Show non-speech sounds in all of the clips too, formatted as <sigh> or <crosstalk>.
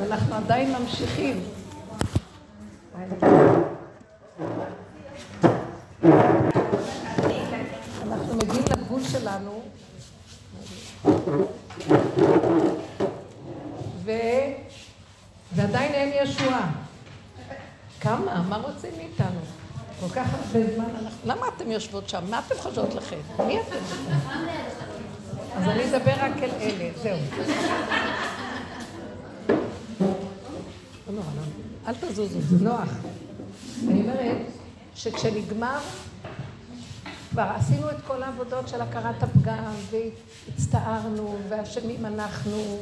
ואנחנו עדיין ממשיכים. אנחנו מגיעים לגבול שלנו, ו... ועדיין אין ישועה. כמה? מה רוצים מאיתנו? כל כך הרבה זמן אנחנו... למה אתן יושבות שם? מה אתן חושבות לכם? מי אתן? אז אני אדבר רק אל אלה, זהו. לא נורא, לא. אל תזוזו, זה נוח. אני אומרת שכשנגמר, כבר עשינו את כל העבודות של הכרת הפגם, והצטערנו, ואשמים אנחנו,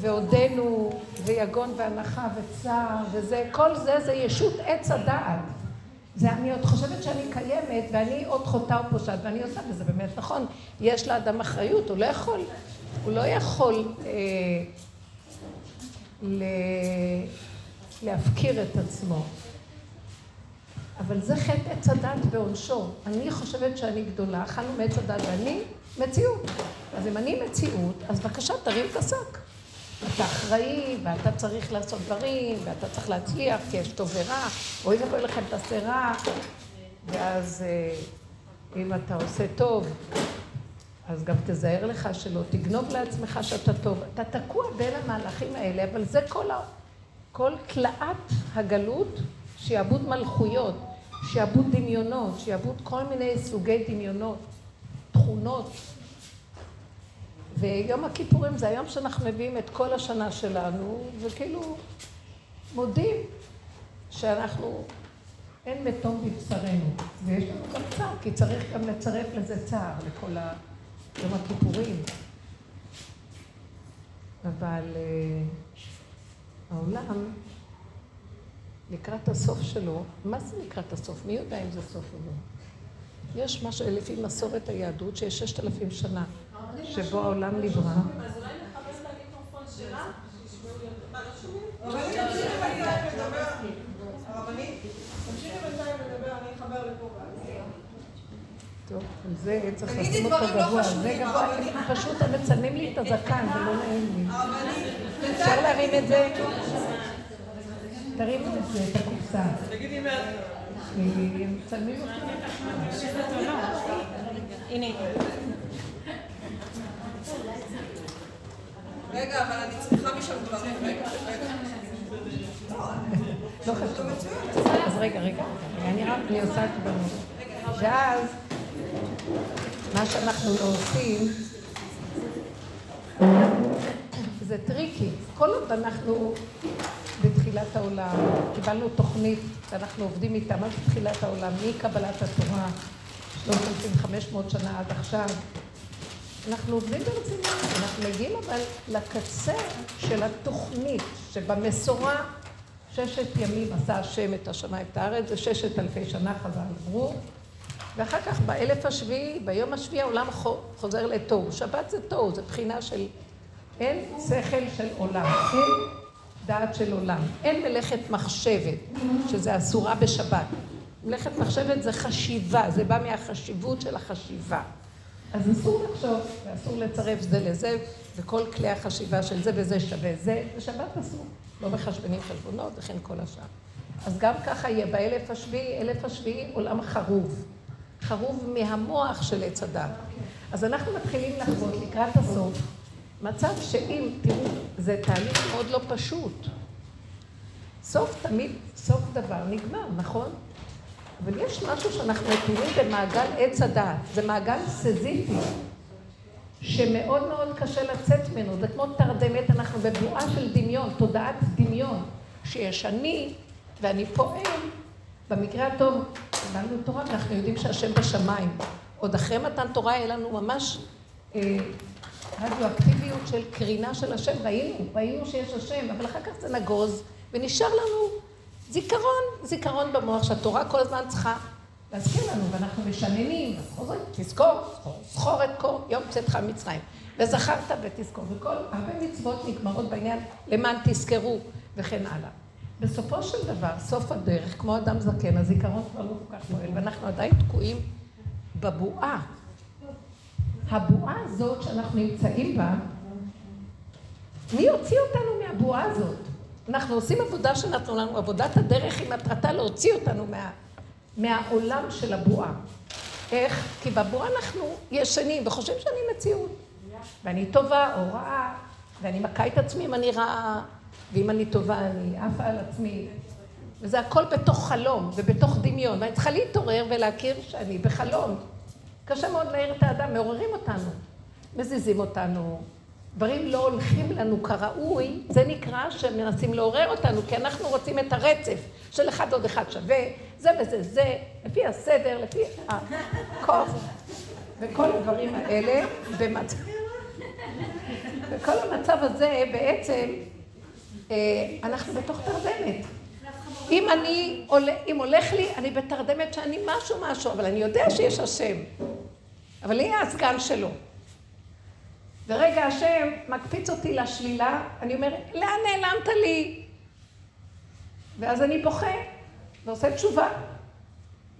והודינו, ויגון והנחה וצער, וזה, כל זה זה ישות עץ הדעת. זה אני עוד חושבת שאני קיימת, ואני עוד חוטאה ופושעת, ואני עושה, וזה באמת נכון. יש לאדם אחריות, הוא לא יכול, הוא לא יכול אה. להפקיר את עצמו. אבל זה חטא עץ הדת בעונשו. אני חושבת שאני גדולה, אכלנו מעץ הדת ואני מציאות. אז אם אני מציאות, אז בבקשה תרים את השק. אתה אחראי, ואתה צריך לעשות דברים, ואתה צריך להצליח, כי יש טוב ורע, אוי ואבוי לכם תעשה רע, ואז אה, אם אתה עושה טוב, אז גם תזהר לך שלא תגנוב לעצמך שאתה טוב. אתה תקוע בין המהלכים האלה, אבל זה כל, ה... כל תלאת הגלות, שיעבוד מלכויות, שיעבוד דמיונות, שיעבוד כל מיני סוגי דמיונות, תכונות. ויום הכיפורים זה היום שאנחנו מביאים את כל השנה שלנו, וכאילו מודים שאנחנו, אין מתום בבשרנו. ויש לנו גם צער, כי צריך גם לצרף לזה צער, לכל ה... יום הכיפורים. אבל uh, העולם, לקראת הסוף שלו, מה זה לקראת הסוף? מי יודע אם זה סוף או לא? יש משהו, לפי מסורת היהדות, שיש ששת אלפים שנה. שבו העולם נברא. אולי נכבד למיקרופון שלה, שישמעו טוב, זה צריך לשים אותו גבוה, זה גבוה, פשוט הם מצלמים לי את הזקן, זה לא נעים לי. אפשר להרים את זה? תרימו את זה, את הקופסה. תגידי מה... מצלמים אותי. הנה. רגע, אבל אני צריכה משם דברים. רגע, רגע. לא חשוב. אז רגע, רגע. אני רק, אני עושה את דברים. ואז, מה שאנחנו עושים, זה tricky. כל עוד אנחנו בתחילת העולם, קיבלנו תוכנית ואנחנו עובדים איתה, מה זה תחילת העולם? מקבלת התורה, 3,500 שנה עד עכשיו. אנחנו עובדים ברצינות, אנחנו מגיעים אבל לקצה של התוכנית, שבמסורה ששת ימים עשה השם את השמיים את הארץ, זה ששת אלפי שנה חז"ל אמרו, ואחר כך באלף השביעי, ביום השביעי העולם חוזר לתוהו. שבת זה תוהו, זה בחינה של אין שכל של עולם, אין דעת של עולם, אין מלאכת מחשבת, שזה אסורה בשבת. מלאכת מחשבת זה חשיבה, זה בא מהחשיבות של החשיבה. אז אסור לחשוב, ואסור לצרף זה לזה, וכל כלי החשיבה של זה וזה שווה זה, בשבת אסור. לא מחשבנים חשבונות, וכן כל השאר. אז גם ככה יהיה באלף השביעי, אלף השביעי עולם חרוב. חרוב מהמוח של עץ הדת. אז אנחנו מתחילים לחוות לקראת הסוף, מצב שאם, תראו, זה תהליך מאוד לא פשוט. סוף תמיד, סוף דבר נגמר, נכון? אבל יש משהו שאנחנו נתונים במעגל עץ הדעת, זה מעגל סזיפי, שמאוד מאוד קשה לצאת ממנו, זה כמו תרדמת, אנחנו בבועה של דמיון, תודעת דמיון, שיש אני ואני פועל, במקרה הטוב, קיבלנו תורה ואנחנו יודעים שהשם בשמיים. עוד אחרי מתן תורה יהיה לנו ממש אה, רדיואקטיביות של קרינה של השם, ראינו, ראינו שיש השם, אבל אחר כך זה נגוז, ונשאר לנו זיכרון, זיכרון במוח שהתורה כל הזמן צריכה להזכיר לנו, ואנחנו משננים, תזכור, זכור את קור, יום צאתך מצרים. וזכרת ותזכור, וכל הרבה מצוות נגמרות בעניין למען תזכרו, וכן הלאה. בסופו של דבר, סוף הדרך, כמו אדם זקן, הזיכרון כבר לא כל כך פועל, ואנחנו עדיין תקועים בבועה. הבועה הזאת שאנחנו נמצאים בה, מי יוציא אותנו מהבועה הזאת? אנחנו עושים עבודה שנתנו לנו, עבודת הדרך היא מטרתה להוציא אותנו מה, מהעולם של הבועה. איך? כי בבועה אנחנו ישנים וחושבים שאני מציאות. ואני טובה או רעה, ואני מכה את עצמי אם אני רעה, ואם אני טובה אני עפה על עצמי. וזה הכל בתוך חלום ובתוך דמיון. ואני צריכה להתעורר ולהכיר שאני בחלום. קשה מאוד להעיר את האדם, מעוררים אותנו, מזיזים אותנו, דברים לא הולכים לנו כראוי, זה נקרא שמנסים לעורר אותנו, כי אנחנו רוצים את הרצף של אחד עוד אחד שווה, זה וזה זה, לפי הסדר, לפי הכוח, וכל הדברים האלה, במצב... וכל המצב הזה בעצם, אנחנו בתוך תרדמת. אם אני, אם הולך לי, אני בתרדמת שאני משהו משהו, אבל אני יודע שיש השם. אבל יהיה הסגן שלו. ורגע השם מקפיץ אותי לשלילה, אני אומרת, לאן נעלמת לי? ואז אני בוכה ועושה תשובה.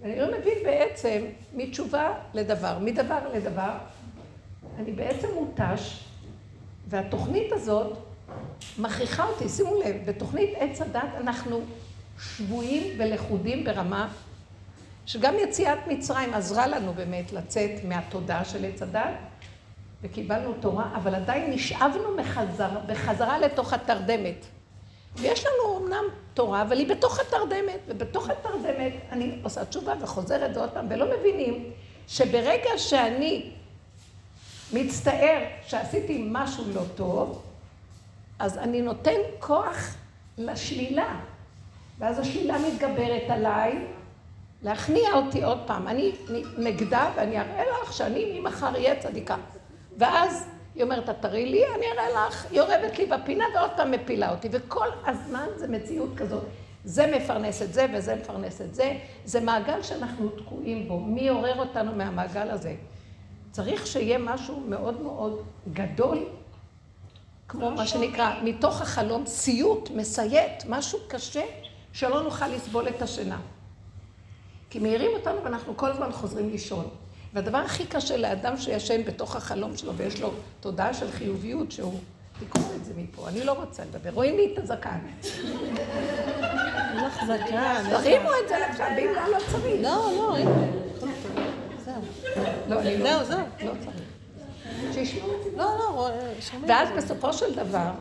ואני לא מבין בעצם מתשובה לדבר, מדבר לדבר. אני בעצם מותש, והתוכנית הזאת מכריחה אותי, שימו לב, בתוכנית עץ הדת אנחנו שבויים ולכודים ברמה שגם יציאת מצרים עזרה לנו באמת לצאת מהתודעה של עץ הדת, וקיבלנו תורה, אבל עדיין נשאבנו מחזר, בחזרה לתוך התרדמת. ויש לנו אמנם תורה, אבל היא בתוך התרדמת, ובתוך התרדמת אני עושה תשובה וחוזרת עוד פעם, ולא מבינים שברגע שאני מצטער שעשיתי משהו לא טוב, אז אני נותן כוח לשלילה, ואז השלילה מתגברת עליי, להכניע אותי עוד פעם. אני נגדה ואני אראה לך שאני ממחר אהיה צדיקה. ואז היא אומרת, תראי לי, אני אראה לך, היא אורבת לי בפינה ועוד פעם מפילה אותי. וכל הזמן זה מציאות כזאת. זה מפרנס את זה וזה מפרנס את זה. זה מעגל שאנחנו תקועים בו. מי עורר אותנו מהמעגל הזה? צריך שיהיה משהו מאוד מאוד גדול, כמו מה שנקרא, מתוך החלום, סיוט, מסייט, משהו קשה, שלא נוכל לסבול את השינה. כי מעירים אותנו ואנחנו כל הזמן חוזרים לישון. והדבר הכי קשה לאדם שישן בתוך החלום שלו ויש לו תודעה של חיוביות שהוא... תיקחו את זה מפה, אני לא רוצה לדבר. רואים לי את הזקן. אין לך זקן. תרימו את זה עכשיו, ואם לא, לא צריך. לא, לא, הנה. זהו. לא, לא זהו. זהו. לא צריך. שישמעו. לא, לא, שומעים. ואז בסופו של דבר,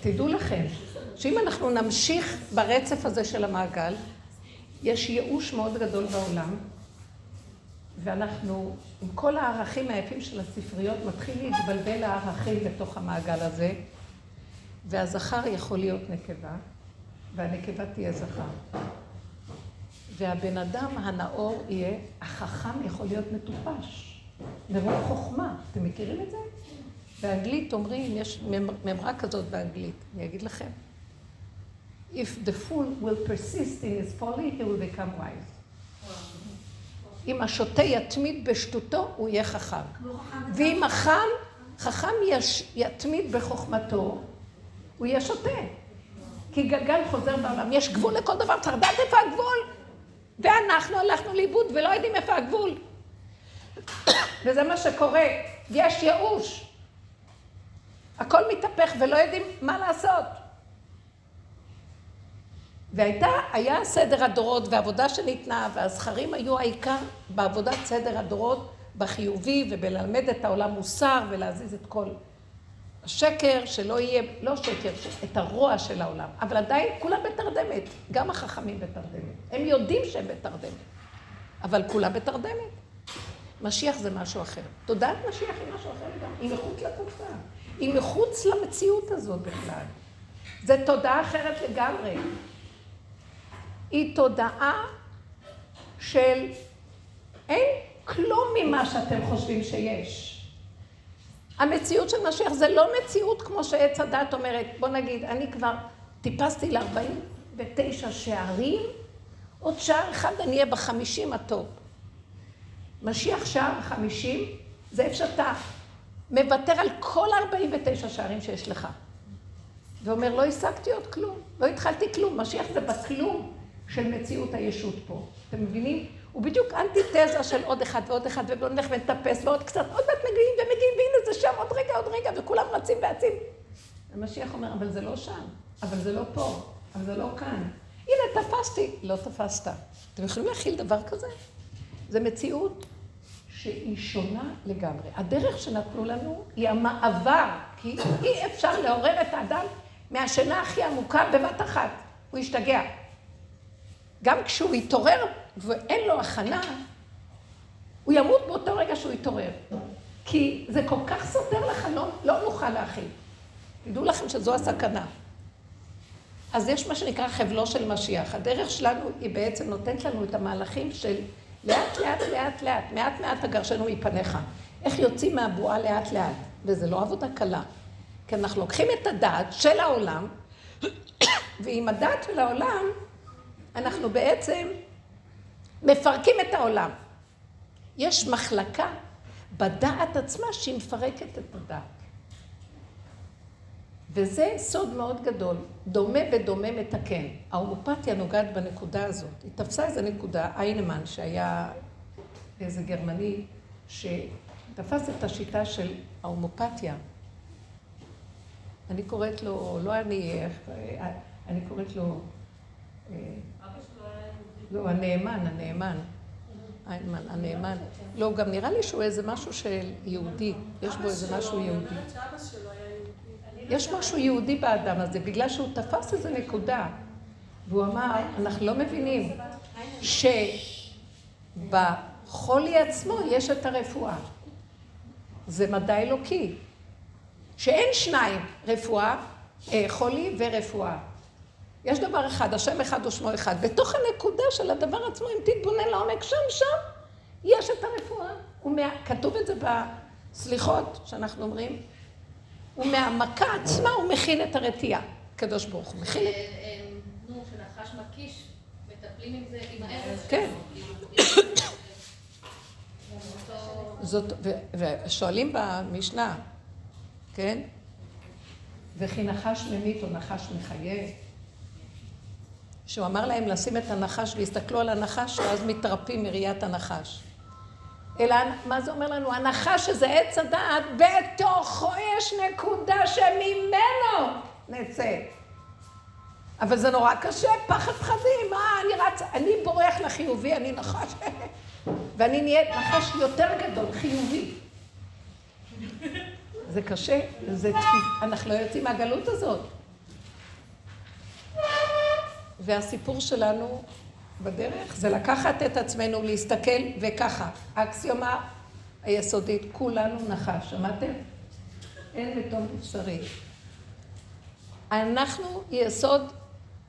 תדעו לכם, שאם אנחנו נמשיך ברצף הזה של המעגל, יש ייאוש מאוד גדול בעולם, ואנחנו, עם כל הערכים היפים של הספריות, מתחיל להתבלבל הערכים בתוך המעגל הזה, והזכר יכול להיות נקבה, והנקבה תהיה זכר. והבן אדם הנאור יהיה, החכם יכול להיות מטופש, מרוב חוכמה. אתם מכירים את זה? באנגלית אומרים, יש ממרה כזאת באנגלית, אני אגיד לכם. If the fool will persist in his folly, he will become wise. אם השוטה יתמיד בשטותו, הוא יהיה חכם. ואם החם, חכם יתמיד בחוכמתו, הוא יהיה שוטה. כי גלגל חוזר בעולם. יש גבול לכל דבר, צריך לדעת איפה הגבול. ואנחנו הלכנו לאיבוד ולא יודעים איפה הגבול. וזה מה שקורה. יש ייאוש. הכל מתהפך ולא יודעים מה לעשות. והייתה, היה סדר הדורות ועבודה שניתנה, והזכרים היו העיקר בעבודת סדר הדורות, בחיובי ובללמד את העולם מוסר ולהזיז את כל השקר, שלא יהיה, לא שקר, את הרוע של העולם. אבל עדיין כולם בתרדמת, גם החכמים בתרדמת. הם יודעים שהם בתרדמת, אבל כולם בתרדמת. משיח זה משהו אחר. תודעת משיח היא משהו אחר גם, היא מחוץ לקופסה. היא מחוץ למציאות הזאת בכלל. זו תודעה אחרת לגמרי. היא תודעה של אין כלום ממה שאתם חושבים שיש. המציאות של משיח זה לא מציאות כמו שעץ הדת אומרת. בוא נגיד, אני כבר טיפסתי ל-49 שערים, עוד שער אחד אני אהיה בחמישים הטוב. משיח שער חמישים, זה איפה שאתה מוותר על כל 49 שערים שיש לך. ואומר, לא השגתי עוד כלום, לא התחלתי כלום. משיח זה בכלום של מציאות הישות פה. אתם מבינים? הוא בדיוק אנטיתזה של עוד אחד ועוד אחד, ובואו נלך ונטפס, ועוד קצת, עוד מעט מגיעים ומגיעים, והנה זה שם, עוד רגע, עוד רגע, וכולם רצים ואצים. המשיח אומר, אבל זה לא שם, אבל זה לא פה, אבל זה לא כאן. הנה, תפסתי. לא תפסת. אתם יכולים להכיל דבר כזה? זו מציאות שהיא שונה לגמרי. הדרך שנתנו לנו היא המעבר, כי אי אפשר לעורר את האדם מהשינה הכי עמוקה בבת אחת. הוא ישתגע. גם כשהוא יתעורר ואין לו הכנה, הוא ימות באותו רגע שהוא יתעורר. כי זה כל כך סותר לא, לא נוכל להכיל. תדעו לכם שזו הסכנה. אז יש מה שנקרא חבלו של משיח. הדרך שלנו היא בעצם נותנת לנו את המהלכים של לאט, לאט, לאט, לאט, מעט מעט הגרשנו מפניך. איך יוצאים מהבועה לאט לאט, וזה לא עבודה קלה. כי אנחנו לוקחים את הדעת של העולם, <coughs> ועם הדעת של העולם, אנחנו בעצם מפרקים את העולם. יש מחלקה בדעת עצמה שהיא מפרקת את הדעת. וזה סוד מאוד גדול, דומה בדומה מתקן. ההומופתיה נוגעת בנקודה הזאת. היא תפסה איזה נקודה, איינמן, שהיה איזה גרמני, שתפס את השיטה של ההומופתיה. אני קוראת לו, לא אני, אני קוראת לו... לא, הנאמן, הנאמן. איינמן, הנאמן. לא, גם נראה לי שהוא איזה משהו של יהודי. יש בו איזה משהו יהודי. יש משהו יהודי באדם הזה, בגלל שהוא תפס איזו נקודה. והוא אמר, אנחנו לא מבינים שבחולי עצמו יש את הרפואה. זה מדע אלוקי. שאין שניים, רפואה, אה, חולי ורפואה. יש דבר אחד, השם אחד ושמו אחד. בתוך הנקודה של הדבר עצמו, אם תתבונן לעומק, שם, שם, יש את הרפואה. ומה, כתוב את זה בסליחות שאנחנו אומרים, ומהמכה עצמה הוא מכין את הרתיעה. קדוש ברוך הוא מכין את... אה, אה, נו, שנחש מקיש, מטפלים עם זה, עם הארץ. כן. כאילו, זאת, ושואלים במשנה, כן? וכי נחש ממית או נחש מחיה? שהוא אמר להם לשים את הנחש והסתכלו על הנחש ואז מתרפים מראיית הנחש. אלא מה זה אומר לנו? הנחש שזה עץ הדעת, בתוכו יש נקודה שממנו נצא. אבל זה נורא קשה, פחד פחדים, מה, אני רץ, אני בורח לחיובי, אני נחש, <laughs> ואני נהיית נחש יותר גדול, חיובי. זה קשה, זה תפיס, אנחנו לא יוצאים מהגלות הזאת. והסיפור שלנו בדרך זה לקחת את עצמנו, להסתכל וככה. האקסיומה היסודית, כולנו נחש, שמעתם? אין בתום אפשרי. אנחנו יסוד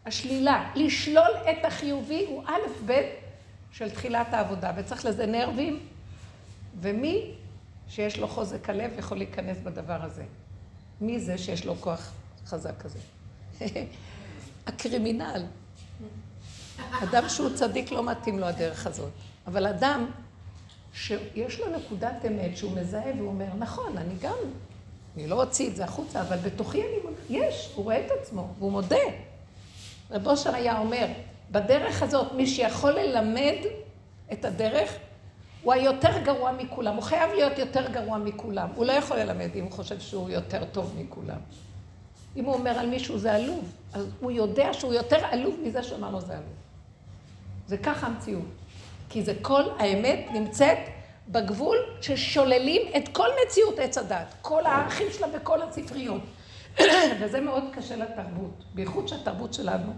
השלילה. לשלול את החיובי הוא א' ב' של תחילת העבודה, וצריך לזה נרבים, ומי שיש לו חוזק הלב יכול להיכנס בדבר הזה. מי זה שיש לו כוח חזק כזה? <laughs> הקרימינל. אדם שהוא צדיק לא מתאים לו הדרך הזאת. אבל אדם שיש לו נקודת אמת שהוא מזהה והוא אומר, נכון, אני גם, אני לא אוציא את זה החוצה, אבל בתוכי אני, יש, הוא רואה את עצמו, והוא מודה. רב אושר היה אומר, בדרך הזאת, מי שיכול ללמד את הדרך, הוא היותר גרוע מכולם. הוא חייב להיות יותר גרוע מכולם. הוא לא יכול ללמד אם הוא חושב שהוא יותר טוב מכולם. אם הוא אומר על מישהו זה עלוב, אז הוא יודע שהוא יותר עלוב מזה שאמר לו זה עלוב. זה ככה המציאות. כי זה כל האמת נמצאת בגבול ששוללים את כל מציאות עץ הדת, כל הערכים שלה וכל הספריות. <coughs> וזה מאוד קשה לתרבות, בייחוד שהתרבות שלנו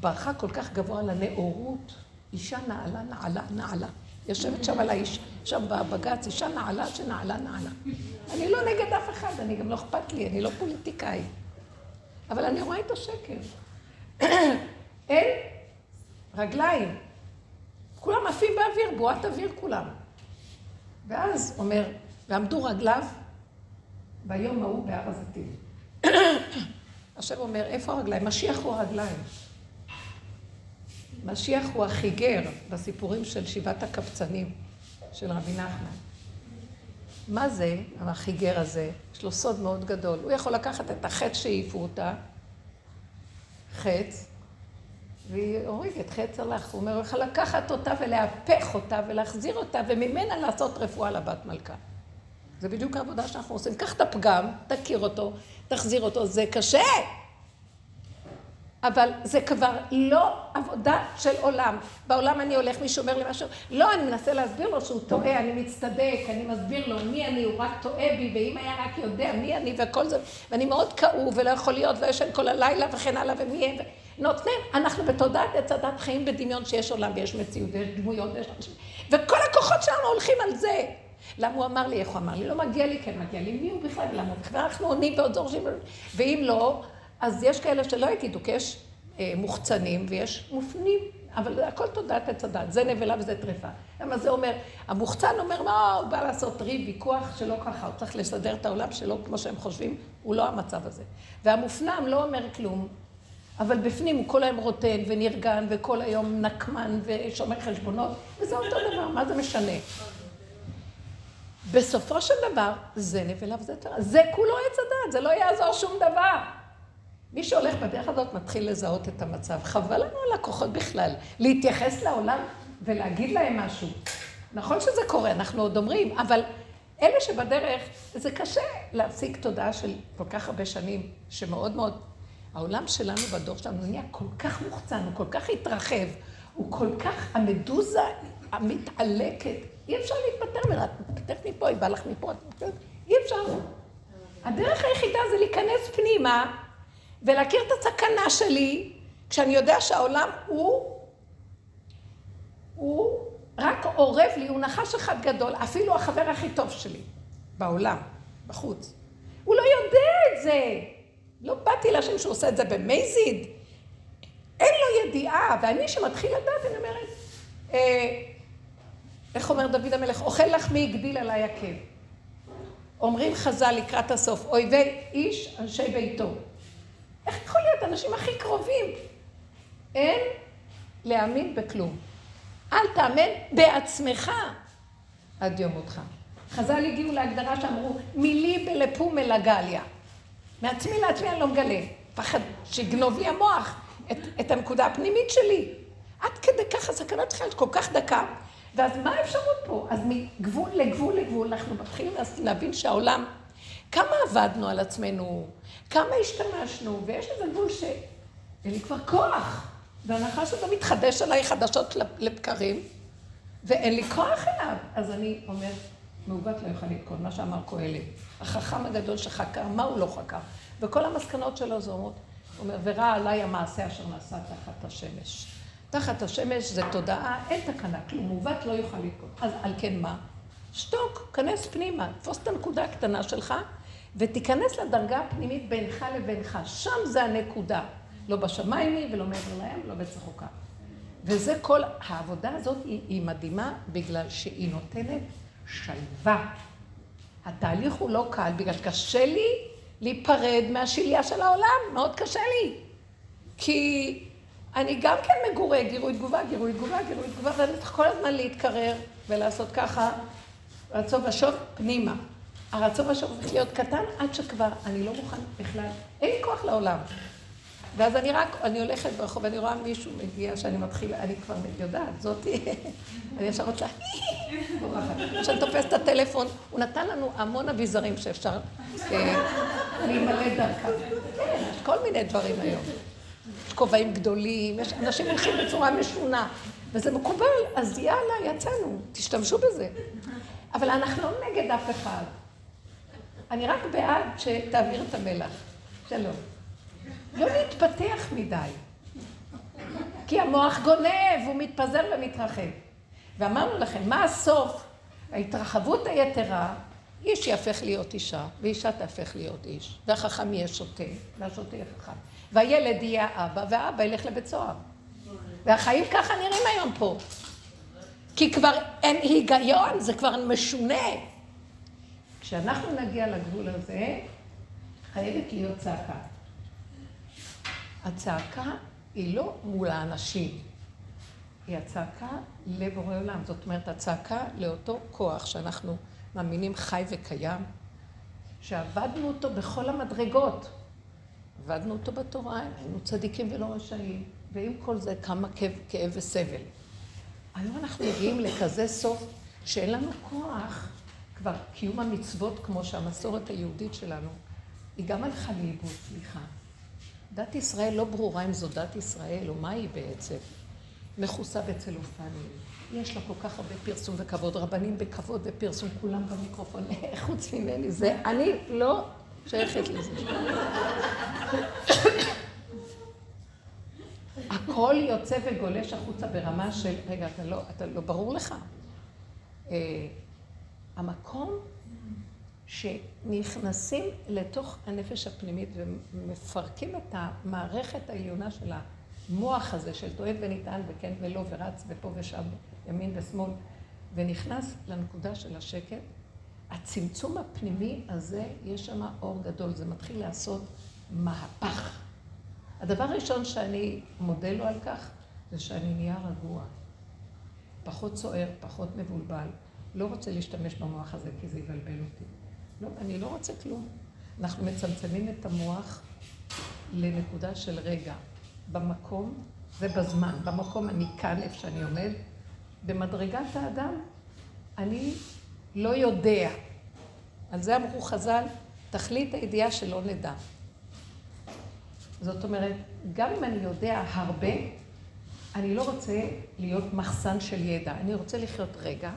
ברחה כל כך גבוה לנאורות, אישה נעלה, נעלה, נעלה. יושבת שם על האיש, שם בבג"ץ, אישה נעלה שנעלה, נעלה. אני לא נגד אף אחד, אני גם לא אכפת לי, אני לא פוליטיקאי. אבל אני רואה את השקר. <coughs> אין רגליים. כולם עפים באוויר, בועת אוויר כולם. ואז אומר, ועמדו רגליו ביום ההוא בהר הזיתים. <coughs> השם אומר, איפה הרגליים? משיח הוא הרגליים. משיח הוא החיגר בסיפורים של שבעת הקבצנים של רבי נחמן. מה זה החיגר הזה? יש לו סוד מאוד גדול. הוא יכול לקחת את החץ שהעיפו אותה, חץ, והיא הורגת חץ הלך. הוא אומר, יכול לקחת אותה ולהפך אותה ולהחזיר אותה, וממנה לעשות רפואה לבת מלכה. זה בדיוק העבודה שאנחנו עושים. קח את הפגם, תכיר אותו, תחזיר אותו, זה קשה. אבל זה כבר לא עבודה של עולם. בעולם אני הולך, מישהו אומר לי משהו, לא, אני מנסה להסביר לו שהוא טועה, אני מצטדק, אני מסביר לו מי אני, הוא רק טועה בי, ואם היה רק יודע מי אני וכל זה, ואני מאוד כאוב ולא יכול להיות, לא ישן כל הלילה וכן הלאה, ומי יהיה, נותנים, אנחנו בתודעת עץ הדת חיים בדמיון שיש עולם ויש מציאות ויש דמויות ויש אנשים, וכל הכוחות שלנו הולכים על זה. למה הוא אמר לי, איך הוא אמר לי, לא מגיע לי, כן מגיע לי, מי הוא בכלל, למה? הוא אנחנו עונים ועוד זורשים, ואם לא, אז יש כאלה שלא יגידו, כי אה, מוחצנים ויש מופנים, אבל הכל תודעת עץ הדת, זה נבלה וזה טרפה. למה זה אומר, המוחצן אומר, מה, הוא בא לעשות ריב, ויכוח שלא ככה, הוא צריך לסדר את העולם שלו כמו שהם חושבים, הוא לא המצב הזה. והמופנם לא אומר כלום, אבל בפנים הוא כל היום רוטן ונרגן וכל היום נקמן ושומר חשבונות, וזה אותו דבר, מה זה משנה? בסופו של דבר, זה נבלה וזה טרפה. זה כולו עץ הדת, זה לא יעזור שום דבר. מי שהולך בדרך הזאת מתחיל לזהות את המצב. חבל לנו על הכוחות בכלל, להתייחס לעולם ולהגיד להם משהו. נכון שזה קורה, אנחנו עוד אומרים, אבל אלה שבדרך, זה קשה להפסיק תודעה של כל כך הרבה שנים, שמאוד מאוד... העולם שלנו בדור שלנו נהיה כל כך מוחצן, הוא כל כך התרחב, הוא כל כך, המדוזה המתעלקת, אי אפשר להתפטר ממנה, את מתפטרת מפה, היא באה לך מפה, אי אפשר. הדרך היחידה זה להיכנס פנימה ולהכיר את הסכנה שלי, כשאני יודע שהעולם הוא, הוא רק עורב לי, הוא נחש אחד גדול, אפילו החבר הכי טוב שלי בעולם, בחוץ. הוא לא יודע את זה. לא באתי להשם שהוא עושה את זה במייזיד. אין לו ידיעה, ואני שמתחיל לדעת, אני אומרת, אה, איך אומר דוד המלך, אוכל לחמי הגדיל עליי עקב. אומרים חז"ל לקראת הסוף, אויבי איש אנשי ביתו. איך יכול להיות? אנשים הכי קרובים. אין להאמין בכלום. אל תאמן בעצמך עד יום מותך. חז"ל הגיעו להגדרה שאמרו, מילי בלפו מלגליה. מעצמי לעצמי אני לא מגלה. פחד שיגנוב לי המוח את, את הנקודה הפנימית שלי. עד כדי כך הסכנה צריכה להיות כל כך דקה. ואז מה האפשרות פה? אז מגבול לגבול לגבול אנחנו מתחילים להבין שהעולם, כמה עבדנו על עצמנו, כמה השתמשנו, ויש איזה גבול שאין לי כבר כוח. והנחש הזה מתחדש עליי חדשות לבקרים, ואין לי כוח אליו. אז אני אומרת, מעוות לא יוכל לתקון, מה שאמר קהלת. החכם הגדול שחקר, מה הוא לא חקר? וכל המסקנות שלו זה אומרות, הוא אומר, ורע עליי המעשה אשר נעשה תחת השמש. תחת השמש זה תודעה, אין תקנה, כלום, מעוות לא יוכל לתקון. אז על כן מה? שתוק, כנס פנימה, תפוס את הנקודה הקטנה שלך, ותיכנס לדרגה הפנימית בינך לבינך. שם זה הנקודה. לא בשמיים היא ולא מעבר להם, לא בצחוקה. וזה כל, העבודה הזאת היא, היא מדהימה בגלל שהיא נותנת שלווה. התהליך הוא לא קל, בגלל שקשה לי להיפרד מהשליה של העולם, מאוד קשה לי. כי אני גם כן מגורה, גירוי תגובה, גירוי תגובה, גירוי תגובה, ואני צריך כל הזמן להתקרר ולעשות ככה, רצון ושוב פנימה. הרצון ושוב צריך להיות קטן עד שכבר אני לא מוכן בכלל, אין לי כוח לעולם. ואז אני רק, אני הולכת ברחוב ואני רואה מישהו מגיע שאני מתחילה, אני כבר יודעת, זאתי, <laughs> אני ישר רוצה, <laughs> כשאני תופסת את הטלפון, הוא נתן לנו המון אביזרים שאפשר אה, להימלא דרכם. כן, כל מיני דברים היום. יש כובעים גדולים, יש אנשים הולכים בצורה משונה, וזה מקובל, אז יאללה, יצאנו, תשתמשו בזה. אבל אנחנו לא נגד אף אחד. אני רק בעד שתעביר את המלח. שלום. לא להתפתח מדי. כי המוח גונב, הוא מתפזר ומתרחב. ואמרנו לכם, מה הסוף? ההתרחבות היתרה, איש יהפך להיות אישה, ואישה תהפך להיות איש. והחכם יהיה שוטה, והשוטה יהיה חכם. והילד יהיה אבא, והאבא ילך לבית סוהר. והחיים ככה נראים היום פה. כי כבר אין היגיון, זה כבר משונה. כשאנחנו נגיע לגבול הזה, חייבת להיות צעקה. הצעקה היא לא מול האנשים, היא הצעקה לבורא עולם. זאת אומרת, הצעקה לאותו כוח שאנחנו מאמינים חי וקיים, שעבדנו אותו בכל המדרגות. עבדנו אותו בתורה, היינו צדיקים ולא רשעים. ועם כל זה כמה כאב, כאב וסבל. היום אנחנו מגיעים לכזה סוף שאין לנו כוח כבר קיום המצוות כמו שהמסורת היהודית שלנו, היא גם הלכה לאיבוד, סליחה. דת ישראל לא ברורה אם זו דת ישראל או מה היא בעצם. מכוסה בצלופנים. יש לה כל כך הרבה פרסום וכבוד, רבנים בכבוד ופרסום, כולם במיקרופון, <laughs> חוץ ממני, זה, אני לא שייכת לזה. <coughs> הכל יוצא וגולש החוצה ברמה של, רגע, אתה לא, אתה לא ברור לך. המקום שנכנסים לתוך הנפש הפנימית ומפרקים את המערכת העליונה של המוח הזה של טועה ונטען וכן ולא ורץ ופה ושם, ימין ושמאל, ונכנס לנקודה של השקט, הצמצום הפנימי הזה, יש שם אור גדול, זה מתחיל לעשות מהפך. הדבר הראשון שאני מודה לו על כך, זה שאני נהיה רגוע. פחות סוער, פחות מבולבל. לא רוצה להשתמש במוח הזה כי זה יבלבל אותי. לא, אני לא רוצה כלום. אנחנו מצמצמים את המוח לנקודה של רגע. במקום, זה בזמן, במקום אני כאן, איפה שאני עומד. במדרגת האדם, אני לא יודע. על זה אמרו חז"ל, תכלית הידיעה שלא נדע. זאת אומרת, גם אם אני יודע הרבה, אני לא רוצה להיות מחסן של ידע. אני רוצה לחיות רגע,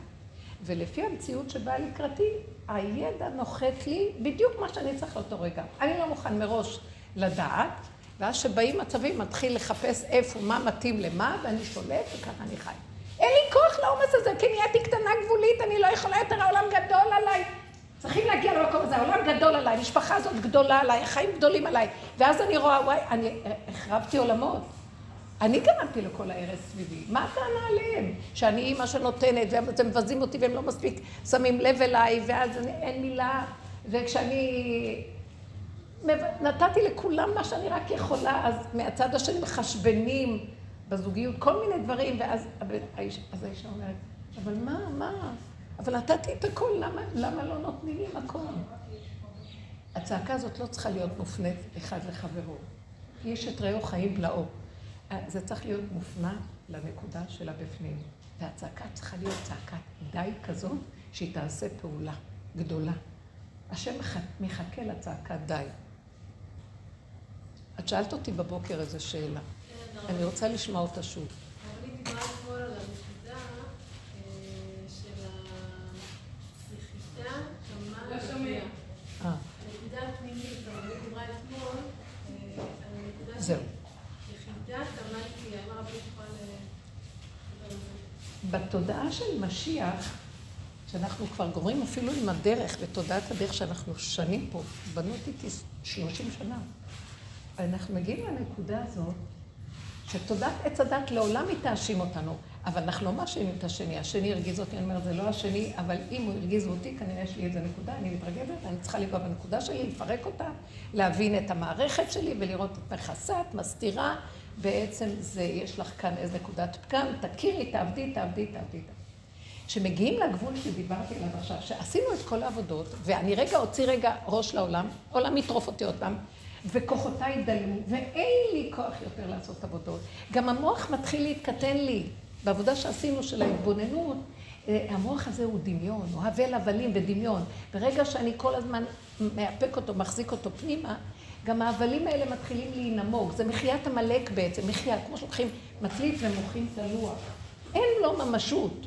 ולפי המציאות שבאה לקראתי, הידע נוחת לי בדיוק מה שאני צריך לאותו רגע. אני לא מוכן מראש לדעת, ואז שבאים מצבים, מתחיל לחפש איפה, מה מתאים למה, ואני שולט, וככה אני חי. אין לי כוח לעומס הזה, כי נהייתי קטנה גבולית, אני לא יכולה יותר, העולם גדול עליי. צריכים להגיע למקום הזה, העולם גדול עליי, המשפחה הזאת גדולה עליי, החיים גדולים עליי. ואז אני רואה, וואי, אני החרבתי עולמות. אני גרמתי לכל ההרס סביבי. מה הטענה עליהם? שאני אימא שנותנת, והם מבזים אותי והם לא מספיק שמים לב אליי, ואז אני, אין מילה, וכשאני... נתתי לכולם מה שאני רק יכולה, אז מהצד השני מחשבנים בזוגיות, כל מיני דברים, ואז האיש, אז האישה אומרת, אבל מה, מה? אבל נתתי את הכל, למה, למה לא נותנים לי מקום? הצעקה הזאת לא צריכה להיות מופנית אחד לחברו. יש את רעהו חיים בלעו. זה צריך להיות מופנה לנקודה של הבפנים. והצעקה צריכה להיות צעקת די כזאת, שהיא תעשה פעולה גדולה. השם מחכה לצעקת די. את שאלת אותי בבוקר איזו שאלה. אני רוצה לשמוע אותה שוב. אבל היא דיברה אתמול על הנקודה של הנחיתה, כמה... לא שומע. הנקודה הפנימית, אבל היא דיברה אתמול על הנקודה של... יחידת עמדתי, אמר רבי בתודעה של משיח, שאנחנו כבר גומרים אפילו עם הדרך, בתודעת הדרך שאנחנו שנים פה, בנות איתי שלושים שנה, אנחנו מגיעים לנקודה הזאת שתודעת עץ הדת לעולם היא תאשים אותנו, אבל אנחנו לא מאשימים את השני, השני הרגיז אותי, אני אומרת, זה לא השני, אבל אם הוא הרגיז אותי, כנראה יש לי איזה נקודה, אני מתרגזת, אני צריכה לגוע בנקודה שלי, לפרק אותה, להבין את המערכת שלי ולראות את מכסת, מסתירה, בעצם זה, יש לך כאן איזה נקודת פגם, תכירי, תעבדי, תעבדי, תעבדי. כשמגיעים לגבול שדיברתי עליו עכשיו, שעשינו את כל העבודות, ואני רגע אוציא רגע ראש לעולם, עולם יטרוף אותי עוד פעם, וכוחותיי דלו, ואין לי כוח יותר לעשות עבודות. גם המוח מתחיל להתקטן לי. בעבודה שעשינו של ההתבוננות, אה, המוח הזה הוא דמיון, הוא הבל הבלים ודמיון. ברגע שאני כל הזמן מאפק אותו, מחזיק אותו פנימה, גם ההבלים האלה מתחילים להינמוג. זה מחיית עמלק בעצם, מחייה, כמו שלוקחים מצליף ומוחים את הלוח. אין לו ממשות.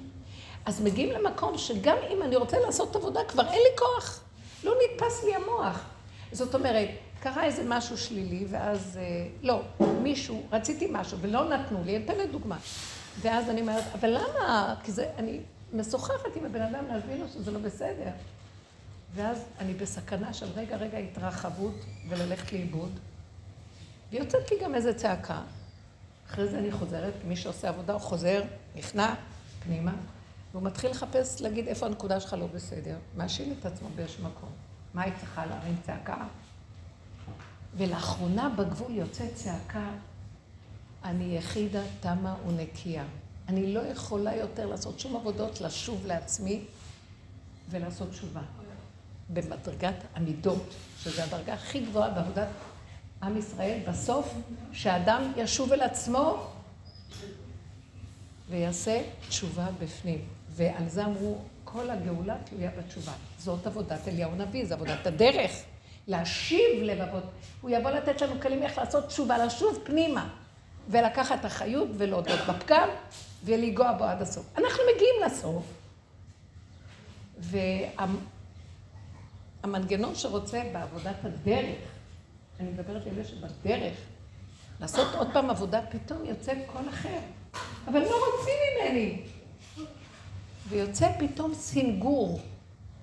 אז מגיעים למקום שגם אם אני רוצה לעשות עבודה, כבר אין לי כוח. לא נתפס לי המוח. זאת אומרת, קרה איזה משהו שלילי, ואז, אה, לא, מישהו, רציתי משהו ולא נתנו לי, אני אתן לי דוגמה. ואז אני אומרת, אבל למה? כי זה, אני משוחחת עם הבן אדם להסביר לו שזה לא בסדר. ואז אני בסכנה של רגע, רגע התרחבות וללכת לאיבוד. ויוצאת לי גם איזה צעקה. אחרי זה אני חוזרת, מי שעושה עבודה הוא חוזר, נכנע פנימה, והוא מתחיל לחפש, להגיד איפה הנקודה שלך לא בסדר. מאשים את עצמו באיזשהו מקום. מה היא צריכה להרים צעקה? ולאחרונה בגבול יוצאת צעקה, אני יחידה, תמה ונקייה. אני לא יכולה יותר לעשות שום עבודות, לשוב לעצמי ולעשות תשובה. במדרגת המידות, שזו הדרגה הכי גבוהה בעבודת עם ישראל, בסוף, שאדם ישוב אל עצמו ויעשה תשובה בפנים. ועל זה אמרו, כל הגאולה תלויה בתשובה. זאת עבודת אליהו הנביא, זו עבודת הדרך. להשיב לבבות. הוא יבוא לתת לנו כלים איך לעשות תשובה, לשוב פנימה, ולקחת אחריות ולהודות בפגם, ולגוע בו עד הסוף. אנחנו מגיעים לסוף, והמנגנון שרוצה בעבודת הדרך, אני מדברת על אלה שבדרך, לעשות עוד פעם עבודה, פתאום יוצא קול אחר. אבל לא רוצים ממני. ויוצא פתאום סינגור.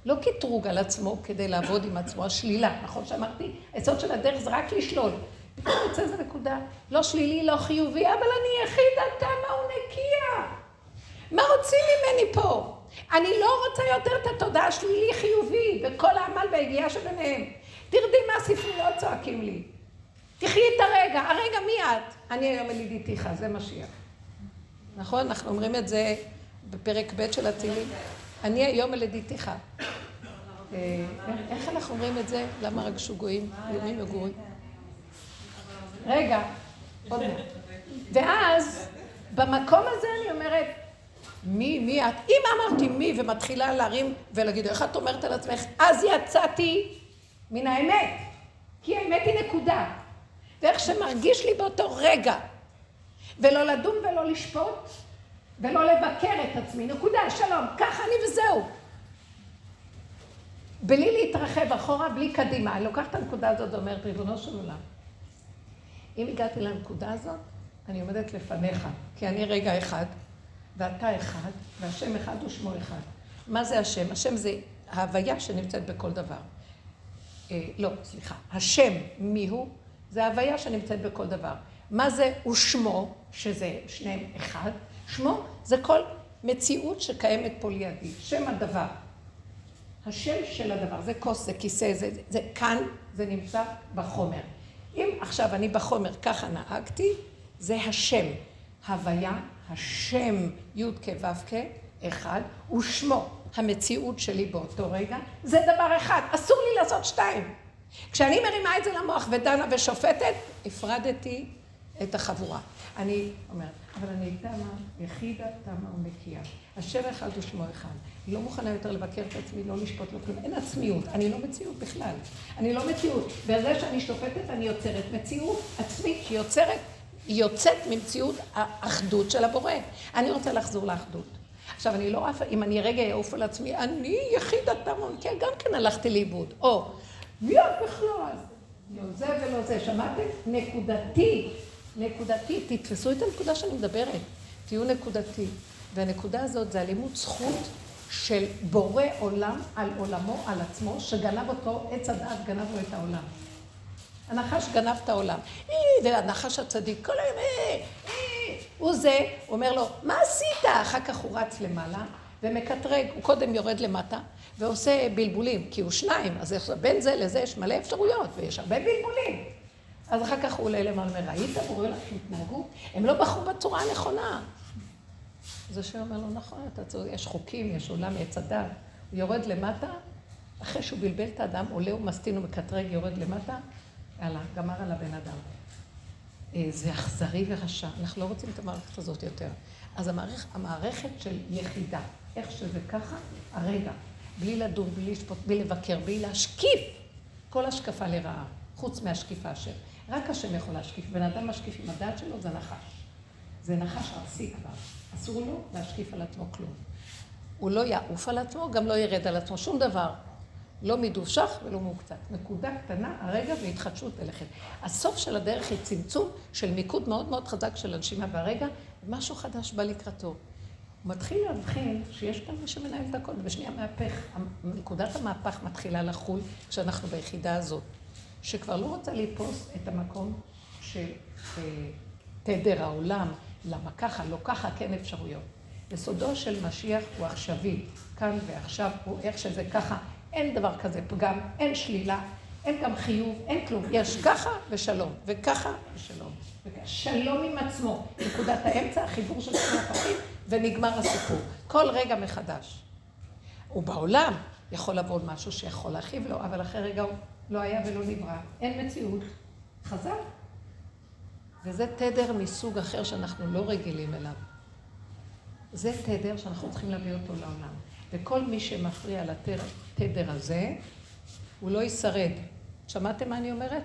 לא קטרוג על עצמו כדי לעבוד עם עצמו, השלילה. נכון שאמרתי? היסוד של הדרך זה רק לשלול. פתאום יוצא איזה נקודה, לא שלילי, לא חיובי, אבל אני יחיד, אתה מה הוא נקייה. מה רוצים ממני פה? אני לא רוצה יותר את התודעה השלילי-חיובי וכל העמל והיגיעה שביניהם. תרדי מהספריות צועקים לי. תחי את הרגע, הרגע מי את? אני היום ילידיתיך, זה משיח. נכון? אנחנו אומרים את זה בפרק ב' של התהילים. אני היום ילידיתיך. אה, איך אנחנו אומרים את זה? למה רגשו גויים? יומים וגויים. רגע, עוד מעט. ואז, במקום הזה אני אומרת, מי, מי את? אם אמרתי מי ומתחילה להרים ולהגיד, איך את אומרת על עצמך? אז יצאתי מן האמת. כי האמת היא נקודה. ואיך שמרגיש לי באותו רגע. ולא לדון ולא לשפוט, ולא לבקר את עצמי. נקודה, שלום, ככה אני וזהו. בלי להתרחב אחורה, בלי קדימה. אני לוקחת את הנקודה הזאת ואומרת, ריבונו של עולם, אם הגעתי לנקודה הזאת, אני עומדת לפניך, כי אני רגע אחד, ואתה אחד, והשם אחד ושמו אחד. מה זה השם? השם זה ההוויה שנמצאת בכל דבר. אה, לא, סליחה. השם, מי הוא? זה ההוויה שנמצאת בכל דבר. מה זה ושמו, שזה שניהם אחד? שמו זה כל מציאות שקיימת פה לידי. שם הדבר. השם של הדבר, זה כוס, זה כיסא, זה, זה, זה כאן, זה נמצא בחומר. אם עכשיו אני בחומר ככה נהגתי, זה השם. הוויה, השם י' כו' כ', אחד, ושמו, המציאות שלי באותו רגע, זה דבר אחד, אסור לי לעשות שתיים. כשאני מרימה את זה למוח ודנה ושופטת, הפרדתי את החבורה. אני אומרת, אבל אני תמה, יחידה, תמה ונקייה. השם אחד ושמו אחד. אני לא מוכנה יותר לבקר את עצמי, לא לשפוט, לא כלום. אין עצמיות. אני לא מציאות בכלל. אני לא מציאות. בזה שאני שופטת, אני יוצרת מציאות עצמית שיוצרת, יוצאת ממציאות האחדות של הבורא. אני רוצה לחזור לאחדות. עכשיו, אני לא עפה, אם אני רגע אעוף על עצמי, אני יחידה תמה ונקייה, גם כן הלכתי לאיבוד. או, מי את בכלל? לא זה ולא זה. שמעתם? נקודתי. נקודתי, תתפסו את הנקודה שאני מדברת, תהיו נקודתי. והנקודה הזאת זה הלימוד זכות של בורא עולם על עולמו, על עצמו, שגנב אותו, עץ הדעת גנב לו את העולם. הנחש גנב את העולם. והנחש הצדיק, כל היום, אה, אה, הוא זה, הוא אומר לו, מה עשית? אחר כך הוא רץ למעלה ומקטרג, הוא קודם יורד למטה ועושה בלבולים, כי הוא שניים, אז בין זה לזה יש מלא אפשרויות ויש הרבה בלבולים. אז אחר כך הוא עולה למעלה, ראית בורא לך התנהגו? הם לא בחרו בצורה הנכונה. אז השם אומר לו, נכון, אתה צודק, יש חוקים, יש עולם, עץ הדת. הוא יורד למטה, אחרי שהוא בלבל את האדם, עולה ומסטין ומקטרג, יורד למטה, יאללה, גמר על הבן אדם. אה, זה אכזרי ורשע, אנחנו לא רוצים את המערכת הזאת יותר. אז המערכת, המערכת של יחידה, איך שזה ככה, הרגע, בלי לדון, בלי לשפוט, בלי לבקר, בלי להשקיף, כל השקפה לרעה, חוץ מהשקיפה השם. רק השם יכול להשקיף. בן אדם משקיף עם הדעת שלו, זה נחש. זה נחש ארסי כבר. אסור לו להשקיף על עצמו כלום. הוא לא יעוף על עצמו, גם לא ירד על עצמו שום דבר. לא מדושך ולא מוקצת. נקודה קטנה, הרגע והתחדשות תלכת. הסוף של הדרך היא צמצום של מיקוד מאוד מאוד חזק של הנשימה ברגע, ומשהו חדש בא לקראתו. הוא מתחיל להבחין שיש כאן מי שמנהל את הכל, ובשנייה מהפך, נקודת המהפך מתחילה לחול כשאנחנו ביחידה הזאת. שכבר לא רוצה לתפוס את המקום של אה, תדר העולם, למה ככה, לא ככה, כן אפשרויות. יסודו של משיח הוא עכשווי, כאן ועכשיו, הוא איך שזה ככה, אין דבר כזה פגם, אין שלילה, אין גם חיוב, אין כלום. יש ככה ושלום, וככה ושלום. שלום עם עצמו, נקודת האמצע, החיבור של שני הפכים, ונגמר הסיפור. כל רגע מחדש. ובעולם יכול לבוא משהו שיכול להרחיב לו, אבל אחרי רגע הוא לא היה ולא נברא. אין מציאות. חזק. וזה תדר מסוג אחר שאנחנו לא רגילים אליו. זה תדר שאנחנו צריכים להביא אותו לעולם. וכל מי שמפריע לתדר הזה, הוא לא ישרד. שמעתם מה אני אומרת?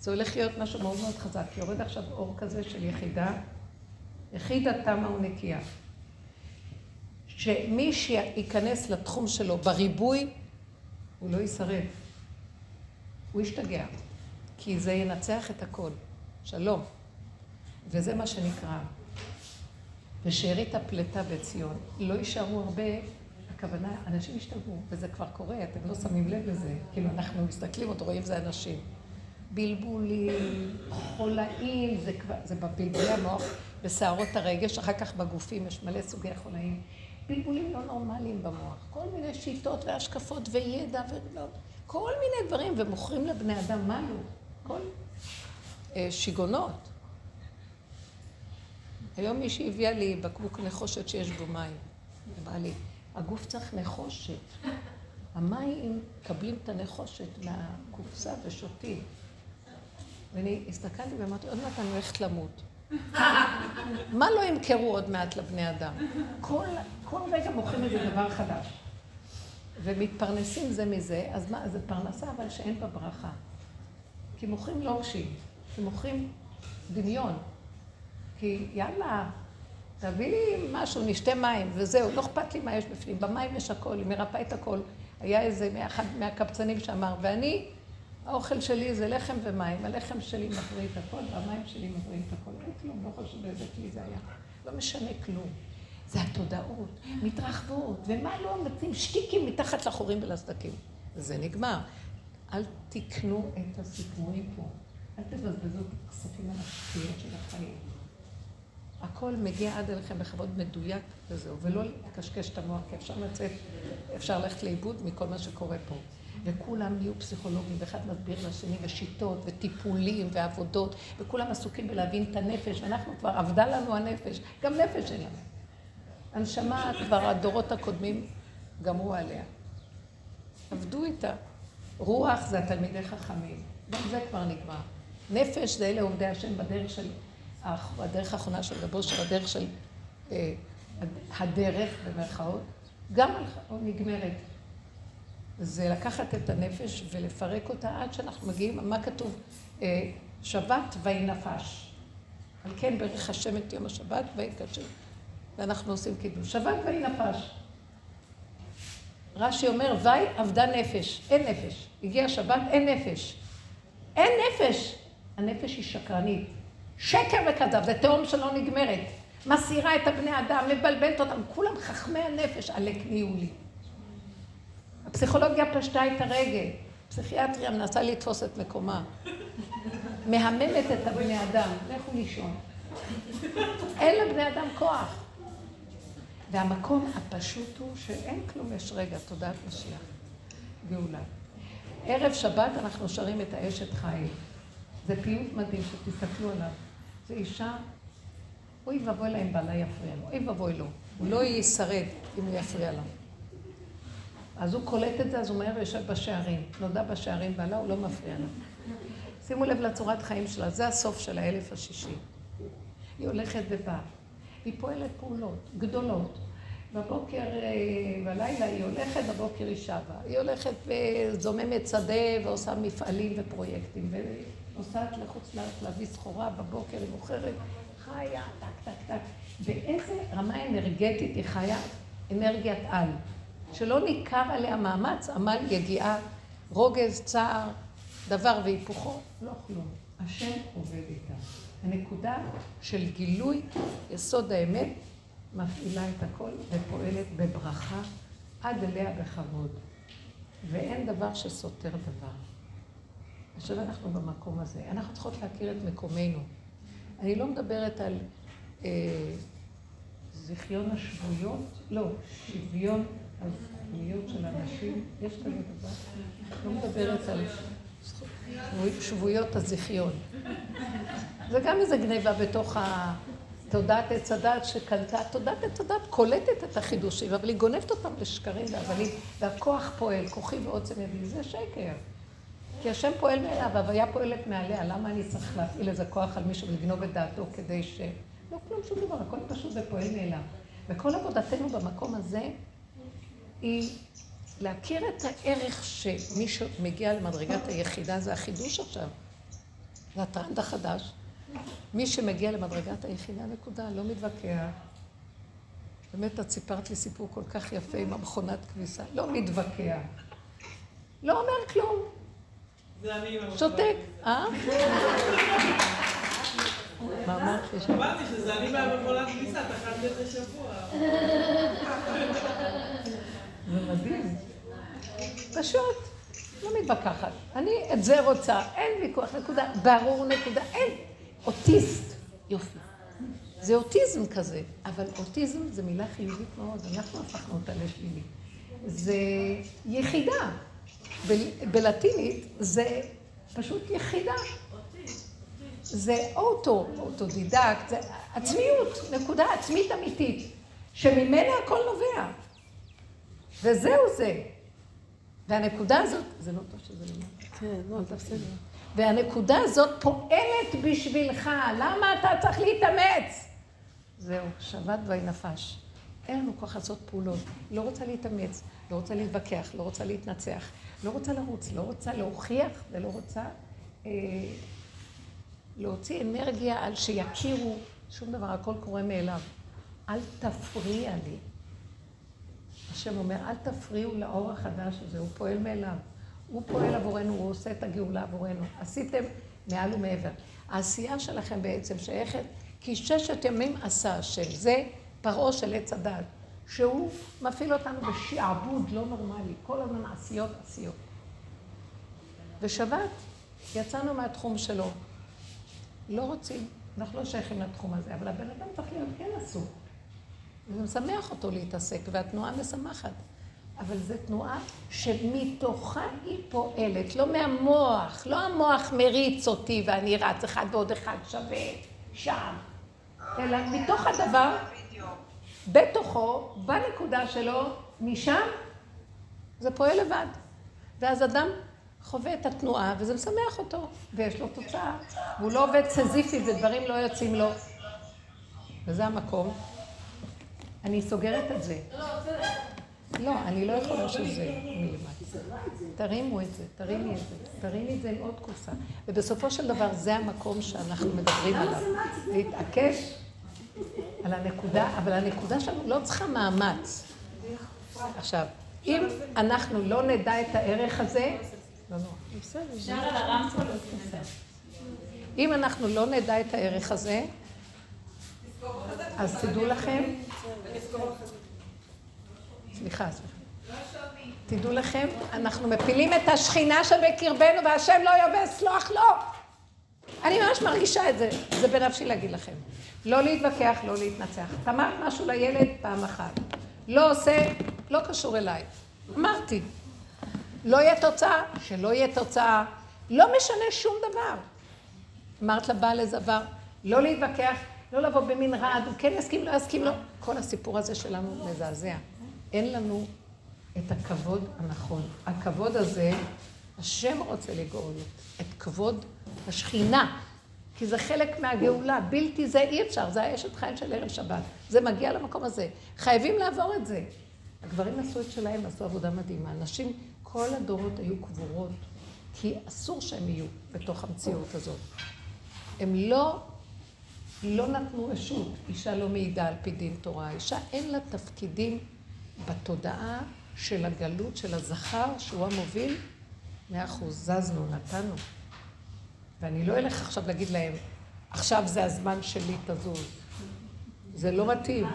זה הולך להיות משהו מאוד מאוד חזק. יורד עכשיו אור כזה של יחידה, יחידה תמה ונקייה. שמי שייכנס לתחום שלו בריבוי, הוא לא ישרד. הוא ישתגע. כי זה ינצח את הכל. שלום. וזה מה שנקרא. ושארית הפלטה בציון. לא יישארו הרבה, הכוונה, אנשים ישתגעו, וזה כבר קורה, אתם לא שמים לב לזה. כאילו, אנחנו מסתכלים עוד רואים זה אנשים. בלבולים, חולאים, זה כבר, זה בבלבולי המוח, בסערות הרגש, אחר כך בגופים יש מלא סוגי חולאים. בלבולים לא נורמליים במוח, כל מיני שיטות והשקפות וידע ולא, כל מיני דברים, ומוכרים לבני אדם מה לא, כל אה, שיגונות. היום מישהי הביאה לי בקבוק נחושת שיש בו מים. אמרה לי, הגוף צריך נחושת. המים מקבלים את הנחושת מהקופסה ושותים. ואני הסתכלתי ואמרתי, עוד מעט אני הולכת למות. מה לא ימכרו עוד מעט לבני אדם? כל, כל רגע מוכרים איזה דבר חדש. ומתפרנסים זה מזה, אז מה, זה פרנסה אבל שאין בה ברכה. כי מוכרים לוקשים, כי מוכרים דמיון. כי יאללה, תביא לי משהו, נשתה מים, וזהו, לא אכפת לי מה יש בפנים. במים יש הכל, היא מרפאה את הכל. היה איזה אחד מהקבצנים שאמר, ואני, האוכל שלי זה לחם ומים, הלחם שלי מבריא את הכל, והמים שלי מבריאים את הכל. אין כלום, לא חשוב באיזה כלי זה היה. לא משנה כלום. זה התודעות, מתרחבות, ומה לא נותנים שטיקים מתחת לחורים ולסדקים. וזה נגמר. אל תקנו את הסיפורים פה. אל תבזבזו את הכספים על השטויות של החיים. הכל מגיע עד אליכם בכבוד מדויק וזהו, ולא לקשקש את המוח, כי אפשר לצאת, אפשר ללכת לאיבוד מכל מה שקורה פה. וכולם נהיו פסיכולוגים, ואחד מסביר לשני, ושיטות, וטיפולים, ועבודות, וכולם עסוקים בלהבין את הנפש, ואנחנו כבר, אבדה לנו הנפש, גם נפש אין לנו. הנשמה, כבר הדורות הקודמים גמרו עליה. עבדו איתה. רוח זה התלמידי חכמים, גם זה כבר נגמר. נפש זה אלה עובדי השם בדרך של הדרך האחרונה של רבו, של הדרך של אה, הדרך, במרכאות, גם נגמרת. זה לקחת את הנפש ולפרק אותה עד שאנחנו מגיעים, מה כתוב? אה, שבת ויהי נפש. על כן ברך השם את יום השבת ויקדשו. ואנחנו עושים קידוש. שבת ויהי נפש. רש"י אומר, ויהי אבדה נפש. אין נפש. הגיע שבת, אין נפש. אין נפש. הנפש היא שקרנית. שקר וכזב, זה תהום שלא נגמרת. מסעירה את הבני אדם, מבלבלת אותם, כולם חכמי הנפש, עלק נהיו לי. הפסיכולוגיה פשטה את הרגל, פסיכיאטריה מנסה לתפוס את מקומה. מהממת את הבני אדם, לכו לישון. אין לבני אדם כוח. והמקום הפשוט הוא שאין כלום, יש רגע, תודעת משיח, גאולה. ערב שבת אנחנו שרים את האשת חיל. זה פיוט מדהים שתסתכלו עליו. זו אישה, אוי ואבוי לה אם בעלה יפריע לו, אוי ואבוי לו. הוא לא ישרד אם הוא יפריע לה. אז הוא קולט את זה, אז הוא מהר יושב בשערים. נודע בשערים בעלה, הוא לא מפריע לה. שימו לב לצורת חיים שלה, זה הסוף של האלף השישי. היא הולכת ובאה. היא פועלת פעולות גדולות. בבוקר, אה, בלילה היא הולכת, בבוקר היא שבה. היא הולכת וזוממת שדה ועושה מפעלים ופרויקטים. נוסעת לחוץ לארץ להביא סחורה, בבוקר היא מוכרת, חיה, טק, טק, טק. באיזה רמה אנרגטית היא חיה? אנרגיית על. שלא ניכר עליה מאמץ, עמל יגיעה, רוגז, צער, דבר והיפוכו, לא כלום. השם עובד איתה. הנקודה של גילוי יסוד האמת מפעילה את הכל ופועלת בברכה עד אליה בכבוד. ואין דבר שסותר דבר. עכשיו אנחנו במקום הזה. אנחנו צריכות להכיר את מקומנו. אני לא מדברת על אה, זיכיון השבויות, לא, שוויון הזכויות של אנשים, יש כזה דבר? לא מדברת על שבויות הזיכיון. זה גם איזה גניבה בתוך תודעת עץ הדת שקלטה, תודעת עץ הדת קולטת את החידושים, אבל היא גונבת אותם לשקרים והבלים, והכוח פועל, כוחי ועוצם ידי, זה שקר. כי השם פועל מאליו, הוויה פועלת מעליה, למה אני צריך להפעיל איזה כוח על מישהו ולגנוב את דעתו כדי ש... לא כלום, שום דבר, הכל פשוט ופועל מאליו. וכל עבודתנו במקום הזה היא להכיר את הערך שמישהו מגיע למדרגת היחידה, זה החידוש עכשיו. זה הטרנד החדש. מי שמגיע למדרגת היחידה, נקודה, לא מתווכח. באמת, את סיפרת לי סיפור כל כך יפה עם המכונת כביסה. לא מתווכח. לא אומר כלום. זה אני עם המכונת שותק. אה? מה אמרת לי שם? אמרתי שזה אני מהמכונת כביסה, טחנתי את השבוע. זה מדהים. פשוט, לא מתווכחת. אני את זה רוצה, אין ויכוח, נקודה. ברור, נקודה, אין. אוטיסט, יופי. זה אוטיזם כזה, אבל אוטיזם זה מילה חיובית מאוד, אנחנו הפכנו אותה לשלילי. זה יחידה. בלטינית זה פשוט יחידה. זה אוטו, אוטודידקט, זה עצמיות, נקודה עצמית אמיתית, שממנה הכל נובע. וזהו זה. והנקודה הזאת, זה לא טוב שזה נאמר. כן, לא, בסדר. והנקודה הזאת פועלת בשבילך, למה אתה צריך להתאמץ? זהו, שבת ויהי נפש. אין לנו כוח לעשות פעולות. לא רוצה להתאמץ, לא רוצה להתווכח, לא רוצה להתנצח, לא רוצה לרוץ, לא רוצה להוכיח ולא רוצה אה, להוציא אנרגיה על שיכירו שום דבר, הכל קורה מאליו. אל תפריע לי. השם אומר, אל תפריעו לאור החדש הזה, הוא פועל מאליו. הוא פועל עבורנו, הוא עושה את הגאולה עבורנו. עשיתם מעל ומעבר. העשייה שלכם בעצם שייכת, כי ששת ימים עשה השם. זה פרעה של עץ הדת, שהוא מפעיל אותנו בשעבוד לא נורמלי, כל הזמן עשיות עשיות. ושבת, יצאנו מהתחום שלו. לא רוצים, אנחנו לא שייכים לתחום הזה, אבל הבן אדם צריך להיות כן עסוק. זה משמח אותו להתעסק, והתנועה משמחת. אבל זו תנועה שמתוכה היא פועלת, לא מהמוח, לא המוח מריץ אותי ואני רץ אחד ועוד אחד שווה שם, אלא מתוך הדבר, בתוכו, בנקודה שלו, משם, זה פועל לבד. ואז אדם חווה את התנועה, וזה משמח אותו, ויש לו תוצאה. והוא לא עובד סזיפית, ודברים לא יוצאים לו. וזה המקום. אני סוגרת את זה. לא, אני לא יכולה שזה מלמטה. תרימו את זה, תרימי את זה, תרימי את זה עם עוד קופסה. ובסופו של דבר זה המקום שאנחנו מדברים עליו. להתעקש על הנקודה, אבל הנקודה שלנו לא צריכה מאמץ. עכשיו, אם אנחנו לא נדע את הערך הזה, לא נורא. אם אנחנו לא נדע את הערך הזה, אז תדעו לכם, סליחה, סליחה. תדעו לכם, אנחנו מפילים את השכינה שבקרבנו והשם לא יאבד סלוח לו. אני ממש מרגישה את זה, זה בנפשי להגיד לכם. לא להתווכח, לא להתנצח. את אמרת משהו לילד פעם אחת. לא עושה, לא קשור אליי. אמרתי. לא יהיה תוצאה, שלא יהיה תוצאה. לא משנה שום דבר. אמרת לבעל איזה דבר, לא להתווכח, לא לבוא במין רעד, הוא כן יסכים, לא יסכים, לא. כל הסיפור הזה שלנו מזעזע. אין לנו את הכבוד הנכון. הכבוד הזה, השם רוצה לגאול את כבוד השכינה, כי זה חלק מהגאולה, בלתי זה אי אפשר, זה האשת חיל של ערב שבת. זה מגיע למקום הזה. חייבים לעבור את זה. הגברים עשו את שלהם, עשו עבודה מדהימה. נשים, כל הדורות היו קבורות, כי אסור שהם יהיו בתוך המציאות הזאת. הם לא, לא נתנו רשות. אישה לא מעידה על פי דין תורה. אישה אין לה תפקידים בתודעה של הגלות של הזכר, שהוא המוביל. מאה אחוז, זזנו, נתנו. ואני לא אלך עכשיו להגיד להם, עכשיו זה הזמן שלי, תזוז. זה לא מתאים.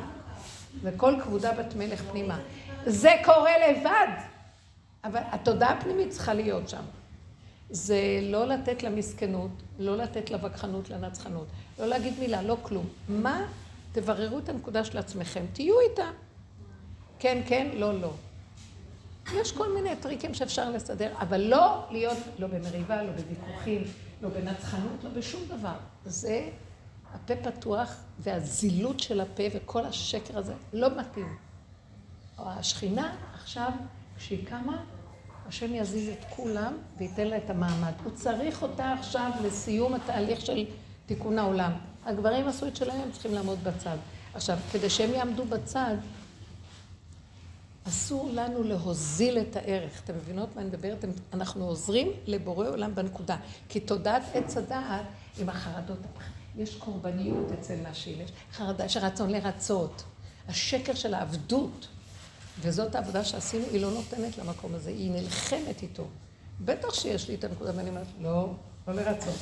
וכל כבודה בת מלך פנימה. זה קורה לבד, אבל התודעה הפנימית צריכה להיות שם. זה לא לתת למסכנות, לא לתת לווכחנות, לנצחנות, לא להגיד מילה, לא כלום. מה? תבררו את הנקודה של עצמכם, תהיו איתה. כן, כן, לא, לא. יש כל מיני טריקים שאפשר לסדר, אבל לא להיות, לא במריבה, לא בוויכוחים, לא בנצחנות, לא בשום דבר. זה הפה פתוח והזילות של הפה וכל השקר הזה לא מתאים. השכינה עכשיו, כשהיא קמה, השם יזיז את כולם וייתן לה את המעמד. הוא צריך אותה עכשיו לסיום התהליך של תיקון העולם. הגברים עשו את שלהם, הם צריכים לעמוד בצד. עכשיו, כדי שהם יעמדו בצד, אסור לנו להוזיל את הערך. אתם מבינות מה אני מדברת? אנחנו עוזרים לבורא עולם בנקודה. כי תודעת עץ הדעת עם החרדות. יש קורבניות אצל נשים, יש חרדה, יש רצון לרצות. השקר של העבדות, וזאת העבודה שעשינו, היא לא נותנת למקום הזה, היא נלחמת איתו. בטח שיש לי את הנקודה, ואני אומרת, לא, לא לרצות.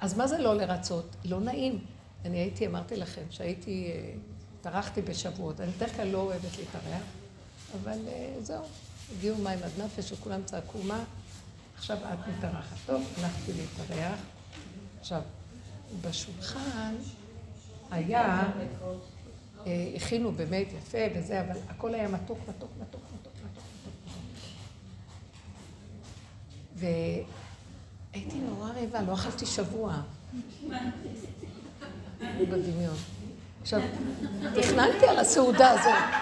אז מה זה לא לרצות? לא נעים. אני הייתי, אמרתי לכם, שהייתי, אה, טרחתי בשבועות. אני בדרך כלל לא אוהבת להתארח, אבל אה, זהו, הגיעו מים עד נפש וכולם צעקו, מה? עכשיו את מתארחת. טוב, הלכתי להתארח. עכשיו, בשולחן היה, אה, הכינו באמת יפה וזה, אבל הכל היה מתוק, מתוק, מתוק, מתוק, מתוק, מתוק. והייתי נורא רעבה, לא אכלתי שבוע. בדמיון. עכשיו, תכננתי על הסעודה הזאת.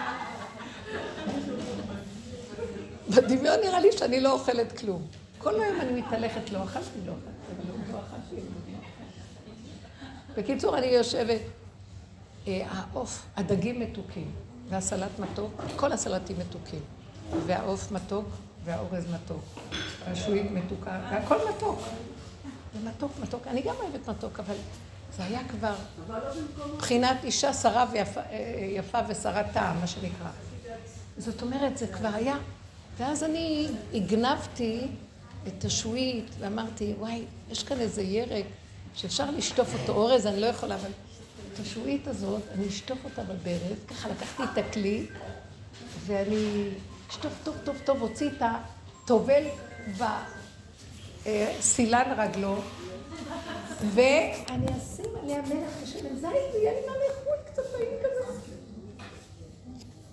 בדמיון נראה לי שאני לא אוכלת כלום. כל היום אני מתהלכת, לא אכלתי, לא אכלתי, לא אכלתי. בקיצור, אני יושבת, אה, העוף, הדגים מתוקים, והסלט מתוק, כל הסלטים מתוקים, והעוף מתוק, והאורז מתוק, והשועית מתוקה, והכל מתוק. זה מתוק, מתוק. אני גם אוהבת מתוק, אבל זה היה כבר מבחינת אישה שרה ויפה אה, ושרת טעם, מה שנקרא. זאת אומרת, זה כבר היה. ואז אני הגנבתי את השועית ואמרתי, וואי, יש כאן איזה ירק שאפשר לשטוף אותו, אורז, אני לא יכולה, אבל את השועית הזאת, אני אשטוף אותה בברז, ככה לקחתי את הכלי, ואני אשטוף טוב טוב טוב, הוציא את הטובל בסילן רגלו, ואני אשים עליה מלח ושמן זית, ויהיה לי מה לאכול קצת טעים כזה.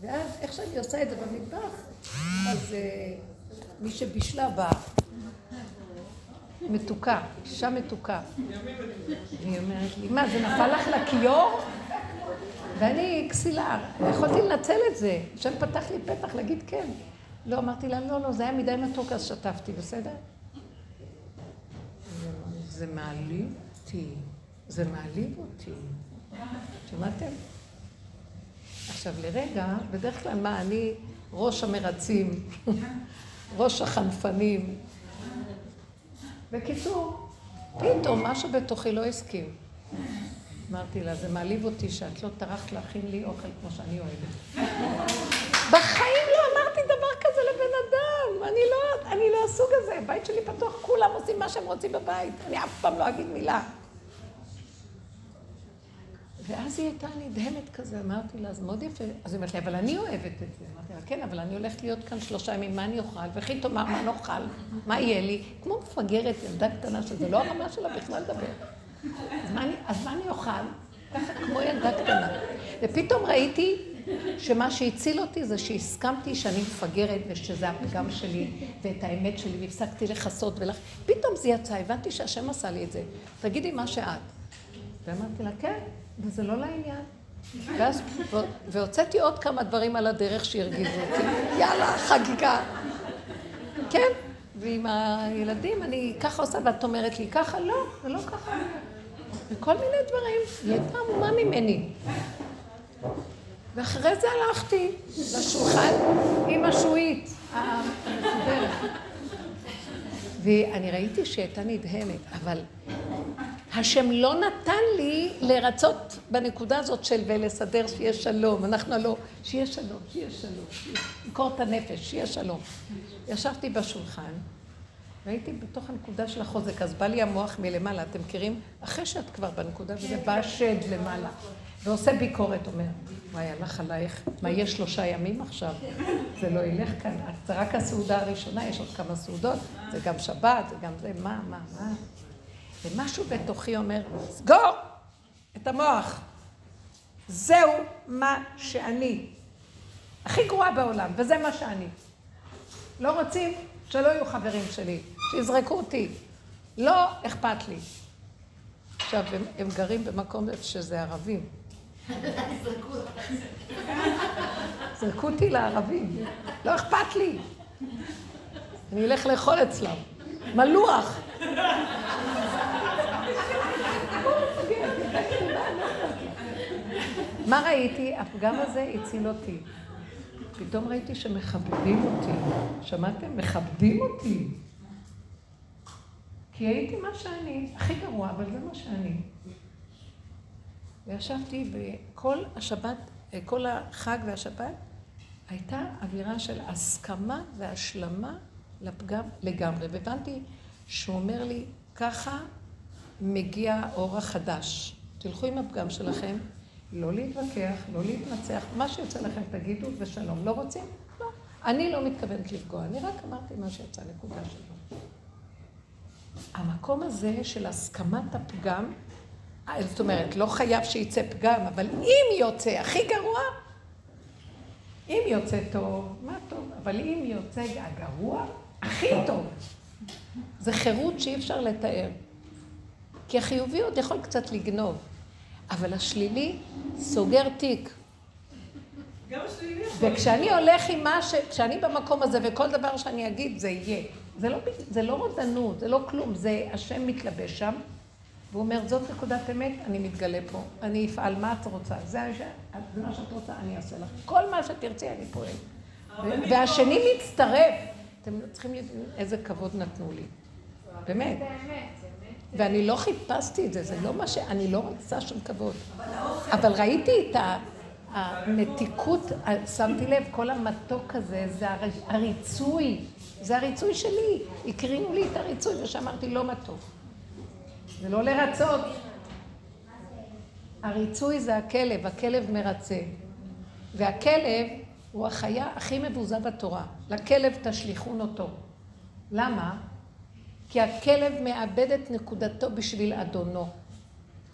ואז איך שאני עושה את זה במטבח, אז אה, מי שבישלה בה מתוקה, אישה מתוקה. והיא אומרת לי, מה, זה נפל לך לכיור? ואני כסילה, יכולתי לנצל את זה. השם פתח לי פתח להגיד כן. לא, אמרתי לה, לא, לא, זה היה מדי מתוק, אז שתפתי, בסדר? זה מעליב אותי, זה מעליב אותי. שמעתם? עכשיו לרגע, בדרך כלל מה, אני ראש המרצים, ראש החנפנים. בקיצור, פתאום משהו בתוכי לא הסכים. אמרתי לה, זה מעליב אותי שאת לא טרחת להכין לי אוכל כמו שאני אוהבת. בחיים לא אמרתי דבר כזה לבן אדם. אני לא, אני לא הסוג הזה. הבית שלי פתוח, כולם עושים מה שהם רוצים בבית. אני אף פעם לא אגיד מילה. ואז היא הייתה נדהמת כזה, אמרתי לה, זה מאוד יפה. אז היא אומרת לי, אבל אני אוהבת את זה. אמרתי לה, כן, אבל אני הולכת להיות כאן שלושה ימים, מה אני אוכל? וכי תאמר, מה נאכל? מה יהיה לי? כמו מפגרת, ילדה קטנה, שזה לא הרמה שלה בכלל לדבר. אז מה אני, אז מה אני אוכל? ככה כמו ילדה קטנה. ופתאום ראיתי שמה שהציל אותי זה שהסכמתי שאני מפגרת ושזה הפגם שלי ואת האמת שלי והפסקתי לכסות ולך... פתאום זה יצא, הבנתי שהשם עשה לי את זה. תגידי מה שאת. ואמרתי לה, כן, וזה לא לעניין. ואז, והוצאתי עוד כמה דברים על הדרך שהרגיזו אותי. יאללה, חגיגה. כן, ועם הילדים אני ככה עושה, ואת אומרת לי ככה, לא, זה לא ככה. וכל מיני דברים. היא הייתה עמומה ממני. ואחרי זה הלכתי לשולחן עם השועית המסודרת. ואני ראיתי שהיא הייתה נדהמת, אבל השם לא נתן לי לרצות בנקודה הזאת של ולסדר שיהיה שלום. אנחנו הלא, שיהיה שלום, שיהיה שלום, למכור את הנפש, שיהיה שלום. ישבתי בשולחן, והייתי בתוך הנקודה של החוזק, אז בא לי המוח מלמעלה, אתם מכירים? אחרי שאת כבר בנקודה, וזה בא השד למעלה, ועושה ביקורת, אומר, וואי, הלך עלייך, מה, יש שלושה ימים עכשיו? זה לא ילך כאן, זה רק הסעודה הראשונה, יש עוד כמה סעודות, זה גם שבת, זה גם זה, מה, מה, מה? ומשהו בתוכי אומר, סגור את המוח. זהו מה שאני. הכי גרועה בעולם, וזה מה שאני. לא רוצים שלא יהיו חברים שלי, שיזרקו אותי. לא אכפת לי. עכשיו, הם, הם גרים במקום שזה ערבים. זרקו אותי לערבים. לא אכפת לי. אני אלך לאכול אצלם. מלוח. מה ראיתי? הפגם הזה הציל אותי. פתאום ראיתי שמכבדים אותי. שמעתם? מכבדים אותי. כי הייתי מה שאני, הכי גרוע, אבל זה מה שאני. וישבתי וכל השבת, כל החג והשבת, הייתה אווירה של הסכמה והשלמה לפגם לגמרי. והבנתי שהוא אומר לי, ככה מגיע האור החדש. תלכו עם הפגם שלכם, לא להתווכח, לא להתנצח, מה שיוצא לכם תגידו ושלום. לא רוצים? לא. אני לא מתכוונת לפגוע, אני רק אמרתי מה שיצא, נקודה שלו. המקום הזה של הסכמת הפגם, זאת אומרת, לא חייב שיצא פגם, אבל אם יוצא הכי גרוע, אם יוצא טוב, מה טוב, אבל אם יוצא הגרוע, הכי טוב. זה חירות שאי אפשר לתאר. כי החיובי עוד יכול קצת לגנוב, אבל השלילי סוגר תיק. גם השלילי יכול. וכשאני הולך עם מה ש... כשאני במקום הזה וכל דבר שאני אגיד זה יהיה. זה לא, זה לא רודנות, זה לא כלום, זה השם מתלבש שם, והוא אומר, זאת נקודת אמת, אני מתגלה פה. אני אפעל מה את רוצה. זה מה שאת רוצה, אני אעשה לך. כל מה שתרצי, אני פועל. והשני מצטרף. אתם צריכים לדעת איזה כבוד נתנו לי. באמת. ואני לא חיפשתי את זה, זה לא מה ש... אני לא רוצה שום כבוד. אבל ראיתי את המתיקות, שמתי לב, כל המתוק הזה, זה הר- הריצוי. זה הריצוי שלי. הקרינו לי את הריצוי, ושאמרתי, לא מתוק. זה לא לרצות. הריצוי זה הכלב, הכלב מרצה. והכלב הוא החיה הכי מבוזה בתורה. לכלב תשליכון אותו. למה? כי הכלב מאבד את נקודתו בשביל אדונו.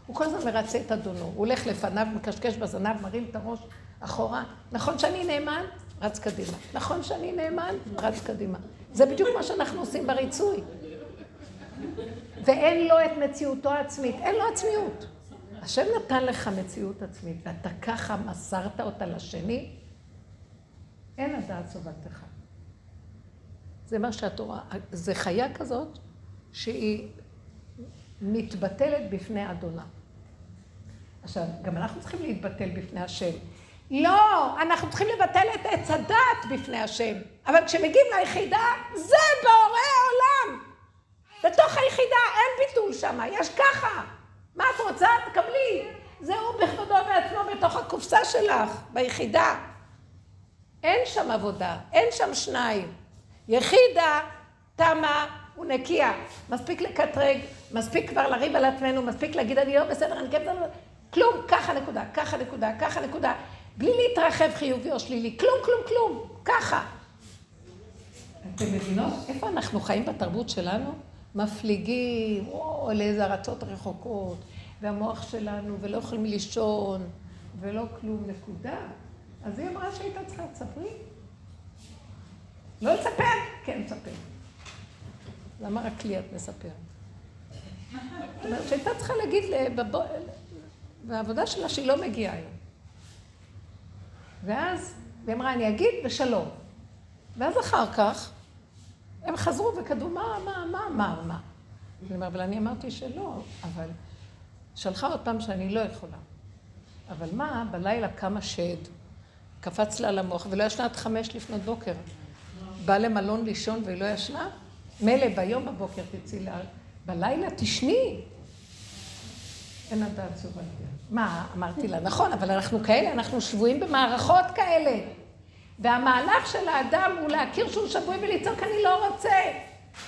הוא כל הזמן מרצה את אדונו. הוא הולך לפניו, מקשקש בזנב, מרים את הראש אחורה. נכון שאני נאמן? רץ קדימה. נכון שאני נאמן? רץ קדימה. זה בדיוק מה שאנחנו עושים בריצוי. ואין לו את מציאותו העצמית. אין לו עצמיות. השם נתן לך מציאות עצמית, ואתה ככה מסרת אותה לשני, אין הדעת סובבתך. זה מה שהתורה, זה חיה כזאת שהיא מתבטלת בפני אדונה. עכשיו, גם אנחנו צריכים להתבטל בפני השם. לא, אנחנו צריכים לבטל את עץ הדת בפני השם. אבל כשמגיעים ליחידה, זה בורא העולם. בתוך היחידה אין ביטול שם, יש ככה. מה את רוצה? תקבלי. זהו בכבודו בעצמו בתוך הקופסה שלך, ביחידה. אין שם עבודה, אין שם שניים. יחידה, תמה ונקייה. מספיק לקטרג, מספיק כבר לריב על עצמנו, מספיק להגיד אני לא בסדר, אני כן בסדר. כלום, ככה נקודה, ככה נקודה, ככה נקודה. בלי להתרחב חיובי או שלילי, כלום, כלום, כלום, ככה. אתם מבינות? איפה אנחנו חיים בתרבות שלנו? מפליגים, או לאיזה ארצות רחוקות, והמוח שלנו, ולא יכולים לישון, ולא כלום, נקודה. אז היא אמרה שהייתה צריכה, תספרי. לא לספר? כן, תספר. למה רק לי את מספרת? זאת אומרת שהייתה צריכה להגיד. והעבודה שלה שהיא לא מגיעה היום. ואז, והיא אמרה, אני אגיד ושלום. ואז אחר כך, הם חזרו וכתבו, מה, מה, מה אמר, מה? אני אומר, אבל אני אמרתי שלא, אבל שלחה פעם שאני לא יכולה. אבל מה, בלילה קם השד, קפץ לה למוח, ולא ישנה עד חמש לפנות בוקר. באה למלון לישון והיא לא ישנה? מילא ביום בבוקר תצאי לה... בלילה תשני. אין הדעת סובלתי. מה, אמרתי לה, נכון, אבל אנחנו כאלה, אנחנו שבויים במערכות כאלה. והמהלך של האדם הוא להכיר שהוא שבוי ולצעוק, אני לא רוצה.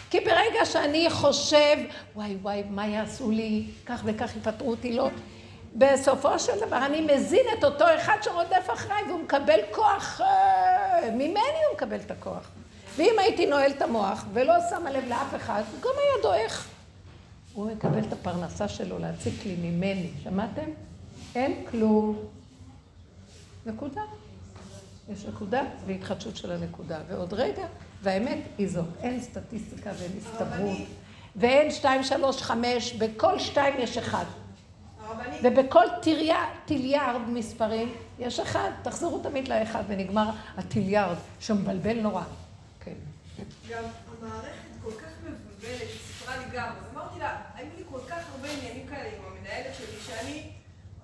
כי ברגע שאני חושב, וואי וואי, מה יעשו לי, כך וכך יפטרו אותי, לא. בסופו של דבר אני מזין את אותו אחד שרודף אחריי והוא מקבל כוח, אה, ממני הוא מקבל את הכוח. ואם הייתי נועל את המוח ולא שמה לב לאף אחד, הוא גם היה דועך. הוא מקבל את הפרנסה שלו להציק לי ממני, שמעתם? אין כלום. נקודה. יש נקודה והתחדשות של הנקודה. ועוד רגע, והאמת היא זאת, אין סטטיסטיקה ואין הסתברות. ואין שתיים, שלוש, חמש, בכל שתיים יש אחד. הרבנית, ובכל טריה- טיליארד מספרים יש אחד. תחזרו תמיד לאחד ונגמר הטיליארד, שמבלבל נורא. כן. גם המערכת כל כך מבולבלת, היא סיפרה לי גם, אז אמרתי לה, היו לי כל כך הרבה עניינים כאלה עם המנהלת שלי, שאני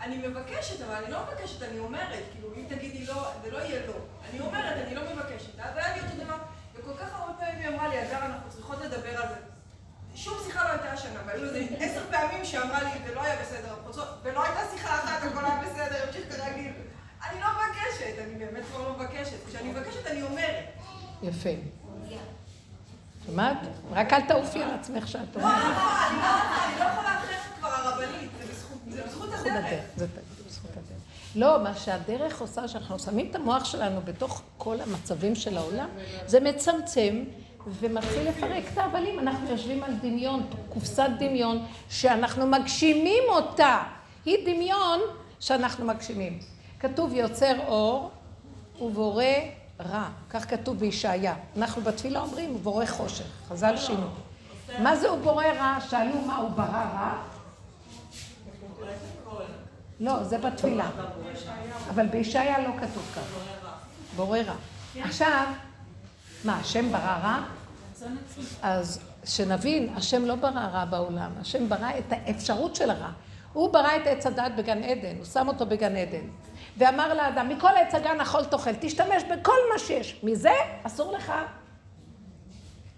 אני מבקשת, אבל אני לא מבקשת, אני אומרת, כאילו, אם תגידי לא, זה לא יהיה לא. אני אומרת, אני לא מבקשת. אז היה לי אותו דבר, וכל כך הרבה פעמים היא אמרה לי, אגב, אנחנו צריכות לדבר על זה. שום שיחה לא הייתה השנה, והיו איזה עשר פעמים שאמרה לי, זה לא היה בסדר, ולא הייתה שיחה אחת, הכל היה בסדר, המשיך כרגיל. אני לא מבקשת, אני באמת כבר לא מבקשת. כשאני מבקשת, אני אומרת. יפה. שמעת? רק אל תעופי על עצמך שאת לא, אומרת. לא, לא רוצה, אני לא יכולה אחרת כבר הרבנית, זה בזכות הדרך, זה בזכות הדרך. לא, מה שהדרך עושה, שאנחנו שמים את המוח שלנו בתוך כל המצבים של העולם, זה מצמצם ומתחיל לפרק את ההבלים. אנחנו יושבים על דמיון, קופסת דמיון, שאנחנו מגשימים אותה. היא דמיון שאנחנו מגשימים. כתוב יוצר אור ובורא רע, כך כתוב בישעיה. אנחנו בתפילה אומרים, הוא בורא חושך, חז"ל שינו. מה זה הוא בורא רע? שאלו מה הוא ברא רע? לא, זה בתפילה. אבל בישעיה לא כתוב כך. בורא רע. עכשיו, מה, השם ברא רע? אז שנבין, השם לא ברא רע בעולם, השם ברא את האפשרות של הרע. הוא ברא את עץ הדת בגן עדן, הוא שם אותו בגן עדן. ואמר לאדם, מכל עץ הגן אכול תאכל, תשתמש בכל מה שיש. מזה אסור לך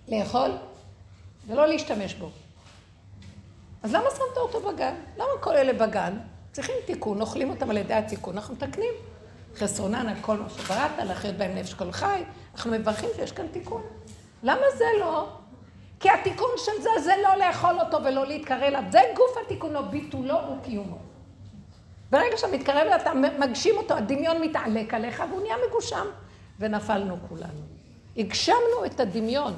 לאכול ולא להשתמש בו. אז למה שמת אותו בגן? למה כל אלה בגן? צריכים תיקון, אוכלים אותם על ידי התיקון, אנחנו מתקנים. חסרונן על כל מה שבראת, לחיות בהם נפש כל חי, אנחנו מברכים שיש כאן תיקון. למה זה לא? כי התיקון של זה, זה לא לאכול אותו ולא להתקרב אליו. זה גוף התיקון, או ביטולו וקיומו. ברגע שאתה מתקרב אליו, אתה מגשים אותו, הדמיון מתעלק עליך והוא נהיה מגושם. ונפלנו כולנו. הגשמנו את הדמיון.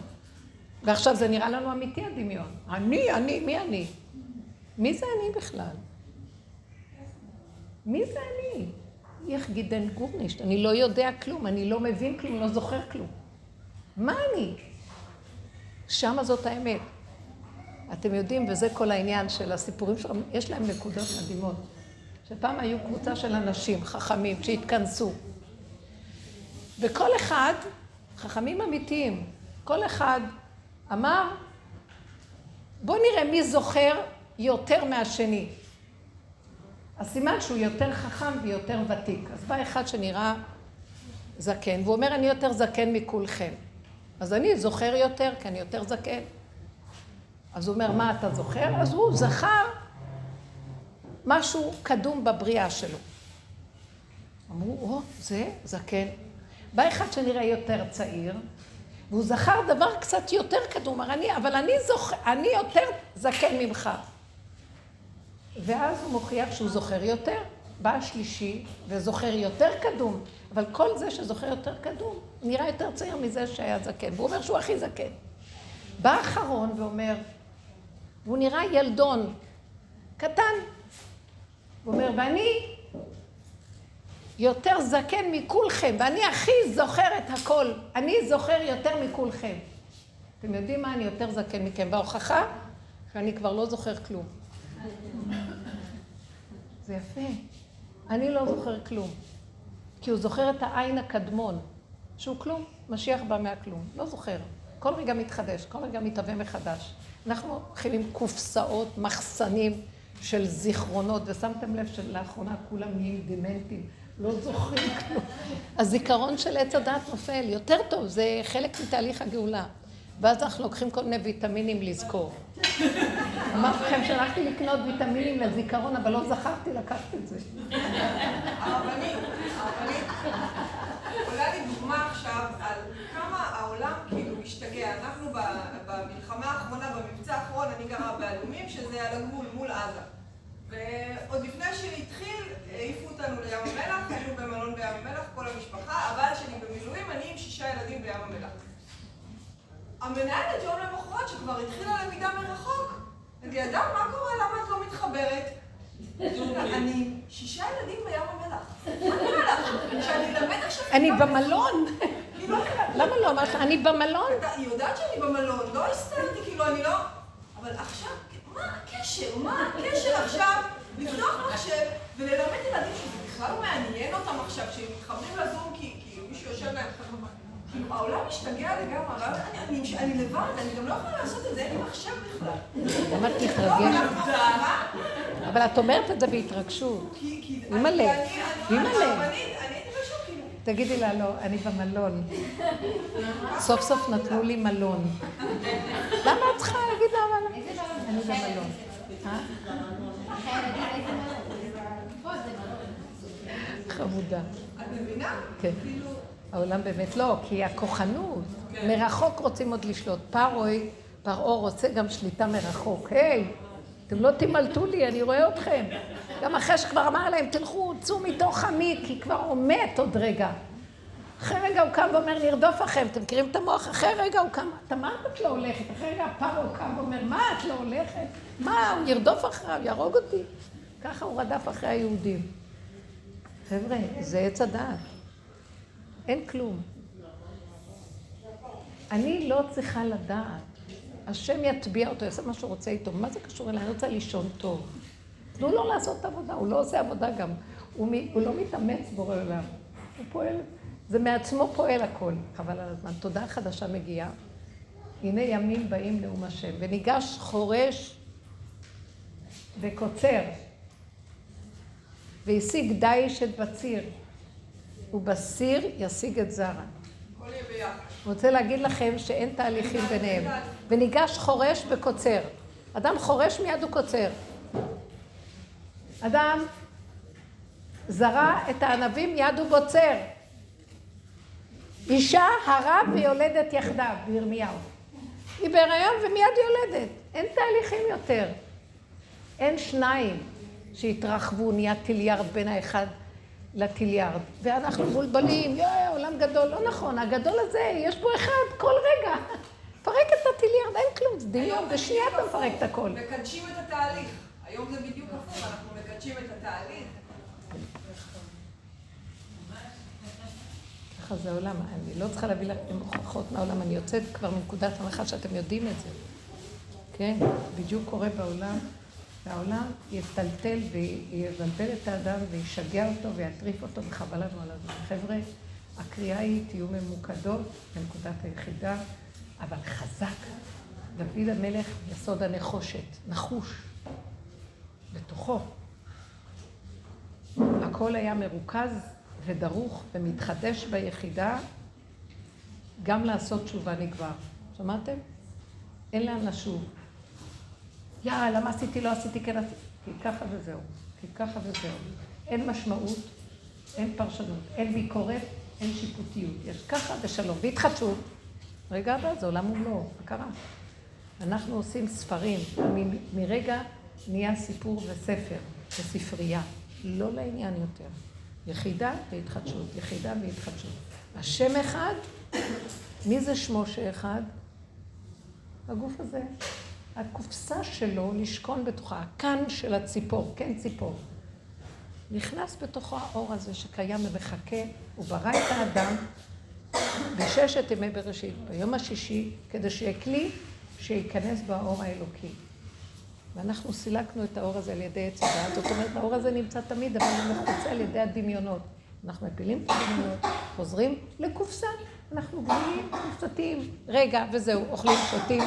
ועכשיו זה נראה לנו אמיתי הדמיון. אני, אני, מי אני? מי זה אני בכלל? מי זה אני? איך גידן גורנישט? אני לא יודע כלום, אני לא מבין כלום, לא זוכר כלום. מה אני? שמה זאת האמת. אתם יודעים, וזה כל העניין של הסיפורים שלכם, יש להם נקודות מדהימות. שפעם היו קבוצה של אנשים חכמים שהתכנסו. וכל אחד, חכמים אמיתיים, כל אחד אמר, בואו נראה מי זוכר יותר מהשני. הסימן שהוא יותר חכם ויותר ותיק. אז בא אחד שנראה זקן, והוא אומר, אני יותר זקן מכולכם. אז אני זוכר יותר, כי אני יותר זקן. אז הוא אומר, מה אתה זוכר? אז הוא זכר משהו קדום בבריאה שלו. אמרו, או, זה זקן. בא אחד שנראה יותר צעיר, והוא זכר דבר קצת יותר קדום, אמר, אני, אבל אני זוכר, אני יותר זקן ממך. ואז הוא מוכיח שהוא זוכר יותר. בא השלישי וזוכר יותר קדום, אבל כל זה שזוכר יותר קדום, נראה יותר צעיר מזה שהיה זקן, והוא אומר שהוא הכי זקן. בא האחרון ואומר, והוא נראה ילדון, קטן. הוא אומר, ואני יותר זקן מכולכם, ואני הכי זוכר את הכל. אני זוכר יותר מכולכם. אתם יודעים מה? אני יותר זקן מכם. וההוכחה, שאני כבר לא זוכר כלום. זה יפה. אני לא זוכר כלום. כי הוא זוכר את העין הקדמון, שהוא כלום, משיח בא מהכלום. לא זוכר. כל רגע מתחדש, כל רגע מתהווה מחדש. אנחנו מתחילים קופסאות, מחסנים של זיכרונות, ושמתם לב שלאחרונה כולם נהיים דמנטים, לא זוכרים כלום. <laughs> הזיכרון של עץ הדעת נופל, יותר טוב, זה חלק מתהליך הגאולה. ואז אנחנו לוקחים כל מיני ויטמינים לזכור. אמרתי לכם שהלכתי לקנות ויטמינים לזיכרון, אבל לא זכרתי לקחת את זה. הרבנית, הרבנית, עולה לי דוגמה עכשיו על כמה העולם כאילו משתגע. אנחנו במלחמה האחרונה, במבצע האחרון, אני גרה באלומים, שזה על הגבול מול עזה. ועוד לפני שהתחיל, העיפו אותנו לים המלח, היינו במלון בים המלח, כל המשפחה, הבעל שלי במילואים, אני עם שישה ילדים בים המלח. המנהלת יום למחרת, שכבר התחילה למידה מרחוק, אדם, מה קורה? למה את לא מתחברת? אני שישה ילדים בים המלח. מה נראה לך? שאני אלמד עכשיו... אני במלון. כאילו, למה לא אמרת? אני במלון? היא יודעת שאני במלון, לא הסתרתי, כאילו, אני לא... אבל עכשיו, מה הקשר? מה הקשר עכשיו לפתוח מחשב וללמד ילדים שזה בכלל לא מעניין אותם עכשיו, שהם מתחברים לזום כי כי מישהו יושב להם כאילו, העולם משתגע לגמרי, אני- אני- אני לבד, אני גם לא יכולה לעשות את זה, אין לי מחשב בכלל. למה את לא? אבל למה? את אומרת את זה בהתרגשות. אימא'לה, אימא'לה. אני הייתי בשוק, כאילו. תגידי לה, לא, אני במלון. סוף סוף נתנו לי מלון. למה את צריכה להגיד לה אבל? אני במלון. אה? חמודה. את מבינה? כן. העולם באמת לא, כי הכוחנות, מרחוק רוצים עוד לשלוט. פרוי, פרעה רוצה גם שליטה מרחוק. היי, אתם לא תמלטו לי, אני רואה אתכם. גם אחרי שכבר אמר להם, תלכו, צאו מתוך עמי, כי כבר הוא מת עוד רגע. אחרי רגע הוא קם ואומר, נרדוף אחריהם. אתם מכירים את המוח? אחרי רגע הוא קם, אתה מה את לא הולכת? אחרי רגע פרעה קם ואומר, מה את לא הולכת? מה, הוא ירדוף אחריו, יהרוג אותי. ככה הוא רדף אחרי היהודים. חבר'ה, זה עץ הדעת. אין כלום. אני לא צריכה לדעת. השם יטביע אותו, יעשה מה שהוא רוצה איתו. מה זה קשור אליי? אני רוצה לישון טוב. תנו לו לעשות את העבודה, הוא לא עושה עבודה גם. הוא, מ... הוא לא מתאמץ בורא עולם. הוא פועל, זה מעצמו פועל הכל. חבל על הזמן. תודה חדשה מגיעה. הנה ימים באים נאום השם. וניגש חורש וקוצר, והשיג דיש את בציר. ובסיר ישיג את זרע. רוצה להגיד לכם שאין תהליכים ביניהם. וניגש חורש וקוצר. אדם חורש מיד הוא קוצר. אדם זרע את הענבים מיד הוא בוצר. אישה הרה ויולדת יחדיו, בירמיהו. היא בהיריון ומיד יולדת. אין תהליכים יותר. אין שניים שהתרחבו, נהיה טיליארד בין האחד לטיליארד. ואנחנו מבולבלים, יואי, עולם גדול. לא נכון, הגדול הזה, יש בו אחד כל רגע. פרק את הטיליארד, אין כלום, זה דמיון, זה בשנייה אתה מפרק את. הכל. מקדשים את התהליך. היום זה בדיוק הפוך, אנחנו מקדשים את התהליך. ככה זה העולם. אני לא צריכה להביא לכם הוכחות מהעולם, אני יוצאת כבר מנקודת הנחה שאתם יודעים את זה. כן, בדיוק קורה בעולם, והעולם יטלטל ויבלבל את האדם וישגע אותו ויטריף אותו וחבל לנו על הזמן. חבר'ה, הקריאה היא, תהיו ממוקדות בנקודת היחידה, אבל חזק. דוד המלך, יסוד הנחושת, נחוש, בתוכו. הכל היה מרוכז ודרוך ומתחדש ביחידה, גם לעשות תשובה נגבר. שמעתם? אין לאן לשוב. יאללה, למה עשיתי, לא עשיתי, כן עשיתי. כי ככה וזהו. כי ככה וזהו. אין משמעות, אין פרשנות, אין ביקורת, אין שיפוטיות. יש ככה ושלום. והתחדשות. רגע הבא זה עולם ומלואו. מה קרה? אנחנו עושים ספרים. מ- מרגע נהיה סיפור וספר וספרייה. לא לעניין יותר. יחידה והתחדשות, יחידה והתחדשות. השם אחד, מי זה שמו שאחד? הגוף הזה. הקופסה שלו לשכון בתוכה, הקן של הציפור, כן ציפור. נכנס בתוכו האור הזה שקיים ומחכה, הוא ברא את האדם בששת ימי בראשית, ביום השישי, כדי שיהיה כלי שייכנס בו האור האלוקי. ואנחנו סילקנו את האור הזה על ידי עץ הדעת, זאת אומרת, האור הזה נמצא תמיד, אבל הוא מחוצה על ידי הדמיונות. אנחנו מפילים את הדמיונות, חוזרים לקופסה, אנחנו גבולים, קופסתיים, רגע, וזהו, אוכלים, שותים,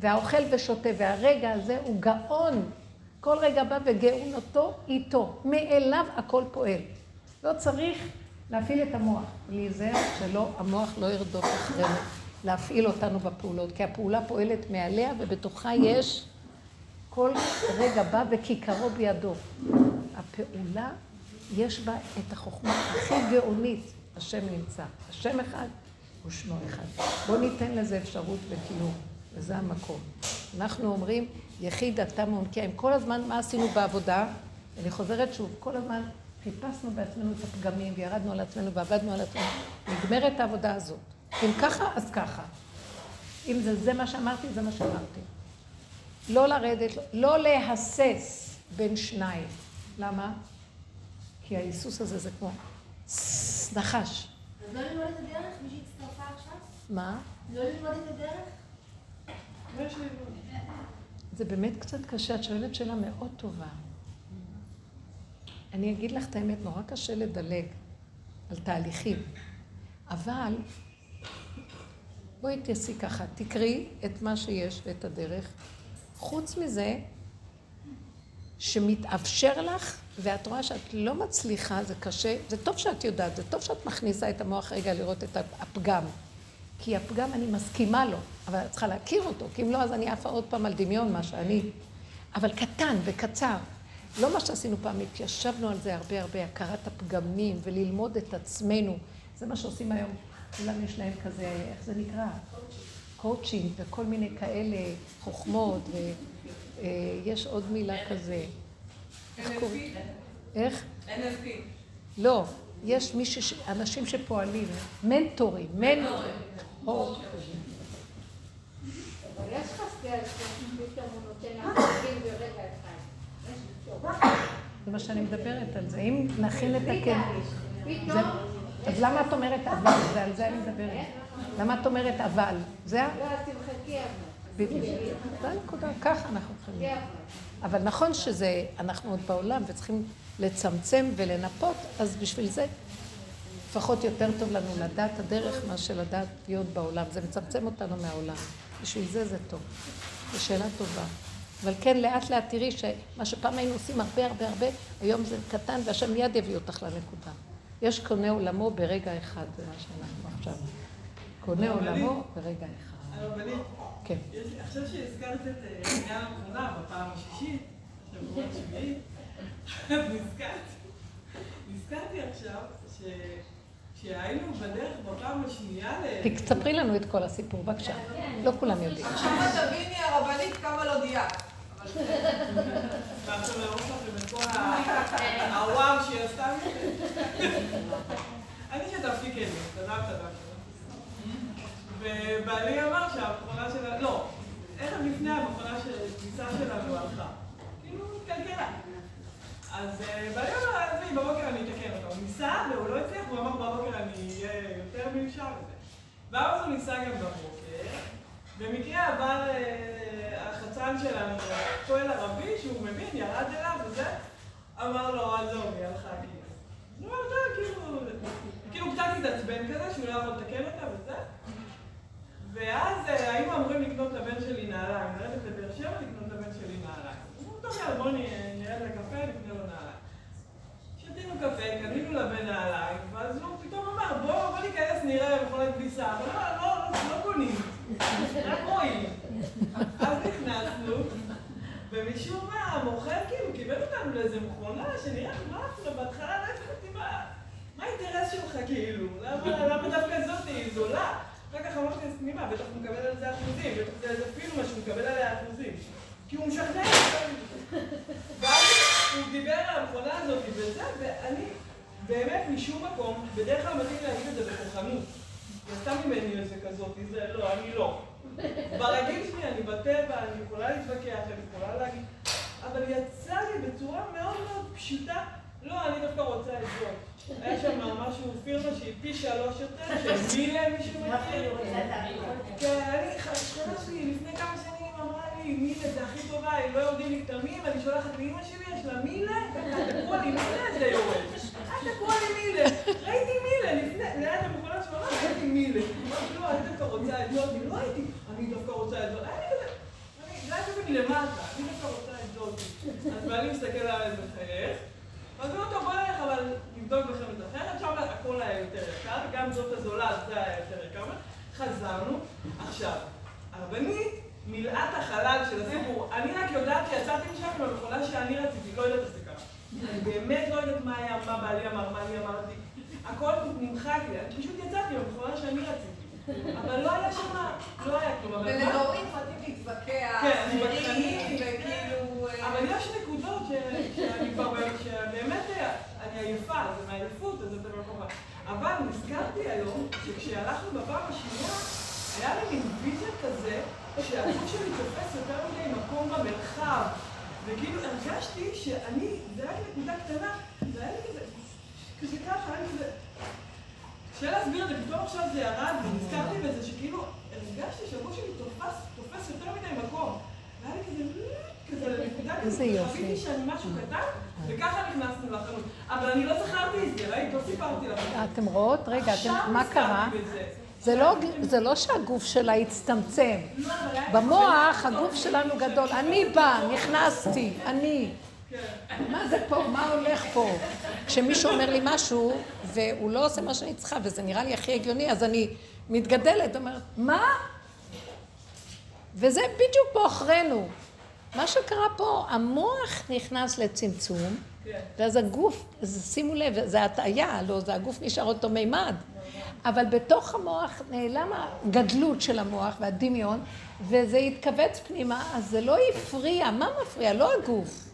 והאוכל ושותה, והרגע הזה הוא גאון. כל רגע בא וגאונותו איתו, מאליו הכל פועל. לא צריך להפעיל את המוח, להיזהר שלא, המוח לא ירדוף אחרינו, להפעיל אותנו בפעולות, כי הפעולה פועלת מעליה ובתוכה יש כל רגע בא וכיכרו בידו. הפעולה, יש בה את החוכמה הכי גאונית, השם נמצא. השם אחד ושמו אחד. בואו ניתן לזה אפשרות וקיום, וזה המקום. אנחנו אומרים, יחיד אתה מעונקיים. כל הזמן, מה עשינו בעבודה? אני חוזרת שוב, כל הזמן חיפשנו בעצמנו את הפגמים, וירדנו על עצמנו ועבדנו על עצמנו. נגמרת העבודה הזאת. אם ככה, אז ככה. אם זה, זה מה שאמרתי, זה מה שאמרתי. לא לרדת, לא להסס בין שניים. למה? כי ההיסוס הזה זה כמו נחש. אז לא ללמוד את הדרך? מי שהצטרפה עכשיו? מה? לא ללמוד את הדרך? זה באמת קצת קשה, את שואלת שאלה מאוד טובה. אני אגיד לך את האמת, נורא קשה לדלג על תהליכים, אבל בואי תעשי ככה, תקראי את מה שיש ואת הדרך. חוץ מזה, שמתאפשר לך, ואת רואה שאת לא מצליחה, זה קשה, זה טוב שאת יודעת, זה טוב שאת מכניסה את המוח רגע לראות את הפגם. כי הפגם, אני מסכימה לו, אבל את צריכה להכיר אותו, כי אם לא, אז אני עפה עוד פעם על דמיון, מה שאני. אבל קטן וקצר. לא מה שעשינו פעם, התיישבנו על זה הרבה הרבה, הכרת הפגמים וללמוד את עצמנו. זה מה שעושים היום. כולם יש להם כזה, איך זה נקרא? קואוצ'ינג וכל מיני כאלה חוכמות, ויש עוד מילה כזה. איך קוראים? איך? NLP. לא, יש מישהו, אנשים שפועלים, מנטורים, מנטורים. אבל יש לך סטייל שפתאום הוא נותן לך להבין ברגע אחד. יש טוב. זה מה שאני מדברת על זה. אם נכין את. זה- אז למה את אומרת אבל? זה על זה אני מדברת. למה את אומרת אבל? זה ה... לא, אז תמחקי אבל. בדיוק. זה הנקודה, ככה אנחנו צריכים. אבל נכון שזה, אנחנו עוד בעולם וצריכים לצמצם ולנפות, אז בשביל זה לפחות יותר טוב לנו לדעת הדרך מאשר לדעת להיות בעולם. זה מצמצם אותנו מהעולם. בשביל זה זה טוב. זו שאלה טובה. אבל כן, לאט לאט תראי שמה שפעם היינו עושים הרבה הרבה הרבה, היום זה קטן והשם מיד יביא אותך לנקודה. יש קונה עולמו ברגע אחד, זה מה שאנחנו עכשיו. קונה עולמו ברגע אחד. הרבנית, כן. עכשיו שהזכרת את אה, עניין המכונה בפעם השישית, שבוע השביעית, <laughs> נזכרתי עכשיו ש... שהיינו בדרך בפעם השנייה ל... תספרי לנו את כל הסיפור, בבקשה. לא כולם יודעים. עכשיו את תביני הרבנית כמה לא דייקת. ועכשיו להראות לכם את כל הוואו שהיא עשתה. אני שתפתי כלים, תודה תודה. ובעלי אמר שהמכונה שלה, לא, ערב לפני המכונה של שלנו הלכה. כאילו, התקלקלה. אז אה, אמר, עזבי, בבוקר אני אתקן אותה. הוא ניסה והוא לא הצליח, הוא אמר בבוקר אני אהיה יותר מיושר וזה. ואז הוא ניסה גם בבוקר. במקרה עבר אה, החצן שלנו, פועל ערבי, שהוא מבין, ירד אליו וזה, אמר לו, עזוב, היא הלכה כאילו. אמר, טוב, כאילו, כאילו קצת התעצבן כזה, שהוא לא יכול לתקן אותה וזה. ואז אה, היינו אמורים לקנות לבן שלי נעליים, לרדת לבאר שבע לקנות יאללה, בוא נרד לקפה, נקנה לו נעליים. שתינו קפה, קנינו לבן נעליים, ואז הוא פתאום אמר, בוא, בוא ניכנס נראה מכונת כביסה. אבל לא, לא, לא, לא קונים, רק רואים. אז נכנסנו, ומשום מה המוכר כאילו קיבל אותנו לאיזה מכונה שנראה מה אפילו בהתחלה לא הבנתי מה מה האינטרס שלך כאילו, למה דווקא זאת היא זולה? אחר כך אמרתי לעצמי מה, בטח הוא מקבל על זה אחוזים, בטח זה איזה פירמה שהוא מקבל עליה אחוזים. כי הוא משכנע. ואז הוא דיבר על המכונה הזאת וזה, ואני באמת משום מקום, בדרך כלל מתאים להגיד את זה בכוחנות. היא עשתה ממני איזה כזאת, זה לא, אני לא. ברגיל שלי אני בטבע, אני יכולה להתווכח, אני יכולה להגיד, אבל יצא לי בצורה מאוד מאוד פשוטה, לא, אני דווקא רוצה את זאת. היה שם משהו, פירמה שהיא פי שלוש יותר, של מילה מישהו מכיר. כן, אני, שכנה שלי לפני כמה שנים לי, מילה זה הכי טובה, הם לא יורדים לי כתמים, אני שולחת לאמא שלי, יש לה מילה, תקוע לי מילה, זה יורד. אל תקוע לי מילה. ראיתי מילה לפני, ליד המכונה שלו, ראיתי מילה. אמרתי, לא, אני דווקא רוצה את זאת, לא הייתי, אני דווקא רוצה את זאת. כזה, אני- דווקא רוצה את זאת. אז בעלי מסתכל עליי ומחייך. אז הוא טוב, בוא נלך, אבל נבדוק בחמת אחרת, שם הכל היה יותר יקר, גם זאת הזולה, זה היה יותר יקר. חזרנו, עכשיו, הרבנית מילאה את החלל של הסיפור. אני רק יודעת שיצאתי משם עם המכונה שאני רציתי, לא יודעת איך זה קרה. אני באמת לא יודעת מה היה, מה בעלי אמר, מה אני אמרתי. הכל נמחק לי, אני פשוט יצאתי עם המכונה שאני רציתי. אבל לא היה שם, לא היה כלום. ולדורית מתאים להתווכח, כן, אני בקטנים. וכאילו... אה, אבל יש נקודות שאני כבר, שבאמת אני עייפה, זה מעייפות, אז זה במקום רע. אבל נזכרתי היום שכשהלכנו בפעם השנייה, היה לי מין vision כזה, שהגוף שלי תופס יותר מדי מקום במרחב. וכאילו הרגשתי שאני, זה היה לי נקודה קטנה, זה היה לי כזה, כזה ככה, היה לי כזה... קשה להסביר את זה, פתאום עכשיו זה ירד, ונזכרתי בזה שכאילו הרגשתי שהגוף שלי תופס, תופס יותר מדי מקום. והיה לי כזה, כזה נקודה איזה כזאת. חוויתי שאני משהו קטן, וככה נכנסנו לחנות. אבל אני לא זכרתי את זה, ראית? לא סיפרתי לכם. אתם רואות? רגע, מה קרה? זה לא, זה לא שהגוף שלה הצטמצם. במוח הגוף שלנו גדול. אני בא, נכנסתי, אני. מה זה פה? מה הולך פה? כשמישהו אומר לי משהו, והוא לא עושה מה שאני צריכה, וזה נראה לי הכי הגיוני, אז אני מתגדלת, אומרת, מה? וזה בדיוק בעוכרינו. מה שקרה פה, המוח נכנס לצמצום, ואז הגוף, אז שימו לב, זה הטעיה, לא, זה הגוף נשאר אותו מימד. אבל בתוך המוח נעלם הגדלות של המוח והדמיון, וזה התכווץ פנימה, אז זה לא הפריע. מה מפריע? לא הגוף.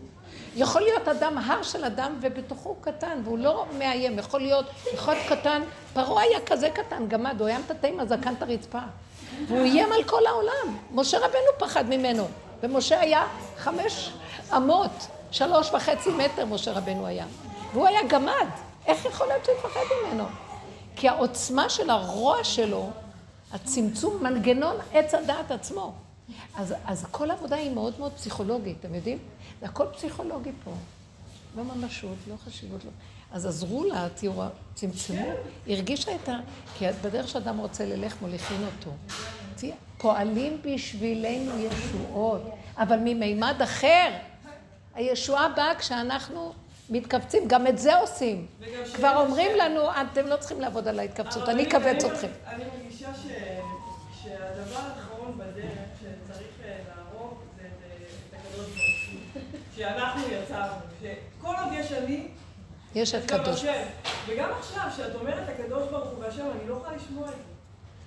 יכול להיות אדם, הר של אדם, ובתוכו הוא קטן, והוא לא מאיים. יכול להיות אחד קטן, פרעה היה כזה קטן, גמד, הוא היה מטאטא עם הזקן את הרצפה. והוא איים על כל העולם. משה רבנו פחד ממנו, ומשה היה חמש אמות, שלוש וחצי מטר משה רבנו היה. והוא היה גמד. איך יכול להיות שהוא יפחד ממנו? כי העוצמה של הרוע שלו, הצמצום, מנגנון עץ הדעת עצמו. אז, אז כל העבודה היא מאוד מאוד פסיכולוגית, אתם יודעים? זה הכל פסיכולוגי פה. לא ממשות, לא חשיבות, לא. אז עזרו לה, תראו, צמצמו, היא הרגישה את ה... כי בדרך שאדם רוצה ללך, מוליכים אותו. תראה, פועלים בשבילנו ישועות, אבל ממימד אחר. הישועה באה כשאנחנו מתכווצים, גם את זה עושים. כבר אומרים לנו, אתם לא צריכים לעבוד על ההתכווצות, אני אכווץ אתכם. אני מרגישה ש- שהדבר האחרון בדרך שצריך אה, להרוג זה את- את הקדוש ברוך הוא. שאנחנו יצרנו. שכל עוד יש אני, יש את קדוש. וגם עכשיו, כשאת אומרת הקדוש ברוך הוא והשם, אני לא יכולה לשמוע את זה.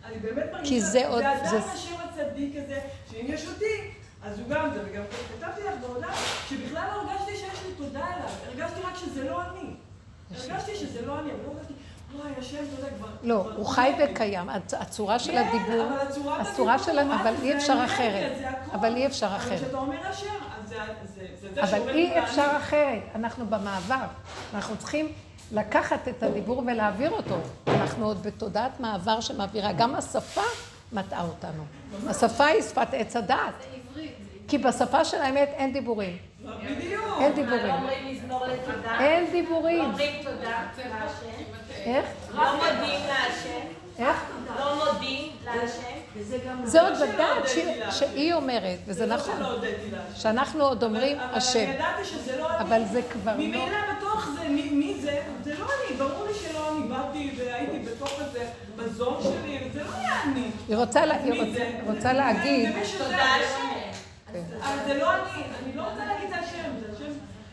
אני באמת מרגישה, כי זה עוד- זה אדם השם הצדיק הזה, שאם יש אותי, אז הוא גם זה. וגם כתבתי לך בהודעה, שבכלל לא הרגשתי שיש לי תודה אליו. הרגשתי רק שזה לא אני. הרגשתי שזה לא אני, אבל לא הרגשתי, וואי, השם, תודה כבר. לא, הוא חי תודה לי." וקיים. הצ- הצורה של כן, הדיבור, אבל הצורה של... מה אבל? אי אפשר אחרת. אבל אי אפשר אבל אחרת. כשאתה אומר השם, אז זה- אבל אי. אפשר אחרת. אנחנו במעבר. אנחנו צריכים לקחת את הדיבור ולהעביר אותו. אנחנו עוד בתודעת מעבר שמעבירה. גם השפה מטעה אותנו. השפה היא שפת עץ הדעת. כי בשפה של האמת אין דיבורים. בדיוק. אין לא דיבורים. אין לא דיבורים. אומרים תודה להשם? איך? לא מודים להשם? איך? לא מודים להשם? זה עוד לא לדעת הודיתי שהיא- אומרת, וזה זה לא נכון. שאנחנו עוד אומרים אבל- השם. אבל אני ידעתי שזה לא אני. אבל זה כבר לא... בתוך זה, מי מי זה? זה לא אני. ברור לי שלא אני באתי והייתי בתוך איזה, בזון שלי, וזה לא היה אני. היא רוצה לה- היא רוצה- זה? רוצה זה- להגיד... זה מישהו, זה תודה השם. כן. אבל זה לא אני. אני לא רוצה להגיד זה השם. זה השם.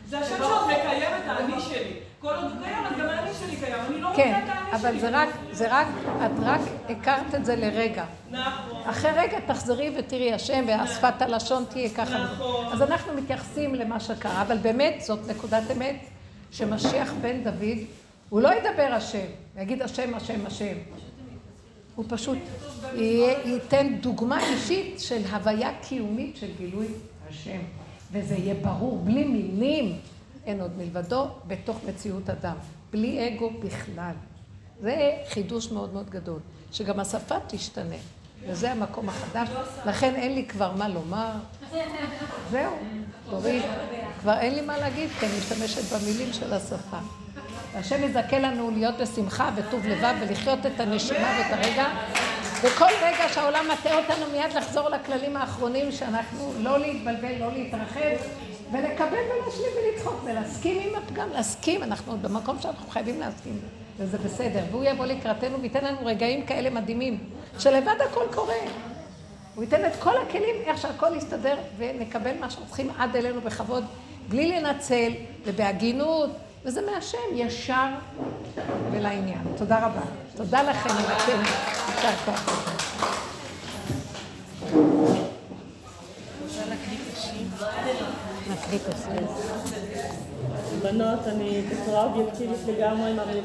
זה השם שעוד מקיים את האני שלי. כל עוד הוא קיים, אז גם האני שלי קיים. אני לא רוצה כן, את האני שלי. אבל זה רק, זה רק, את רק הכרת את זה לרגע. נכון. אחרי רגע תחזרי ותראי השם והשפת הלשון תהיה ככה. נכון. אז אנחנו מתייחסים למה שקרה, אבל באמת זאת נקודת אמת שמשיח בן דוד, הוא לא ידבר השם, יגיד השם, השם, השם. הוא פשוט ייתן דוגמה אישית של הוויה קיומית של גילוי השם. וזה יהיה ברור, בלי מילים, אין עוד מלבדו, בתוך מציאות אדם. בלי אגו בכלל. זה חידוש מאוד מאוד גדול, שגם השפה תשתנה. וזה המקום החדש, לכן אין לי כבר מה לומר. זהו, דורית, כבר אין לי מה להגיד, כי אני משתמשת במילים של השפה. והשם יזכה לנו להיות בשמחה וטוב לבב ולחיות את הנשימה ואת הרגע. וכל רגע שהעולם מטעה אותנו מיד לחזור לכללים האחרונים שאנחנו לא להתבלבל, לא להתרחב, ולקבל ולהשלים ולצחוק ולהסכים עם הפגם, להסכים, אנחנו עוד במקום שאנחנו חייבים להסכים, וזה בסדר. והוא יבוא לקראתנו וייתן לנו רגעים כאלה מדהימים, שלבד הכל קורה. הוא ייתן את כל הכלים, איך שהכל יסתדר, ונקבל מה שאנחנו צריכים עד אלינו בכבוד, בלי לנצל ובהגינות, וזה מהשם, ישר ולעניין. תודה רבה. תודה לכם, לכם. יישר כוח. נקריא את השיר. בנות, אני בצורה אובייקטיבית לגמרי עם הרצאה.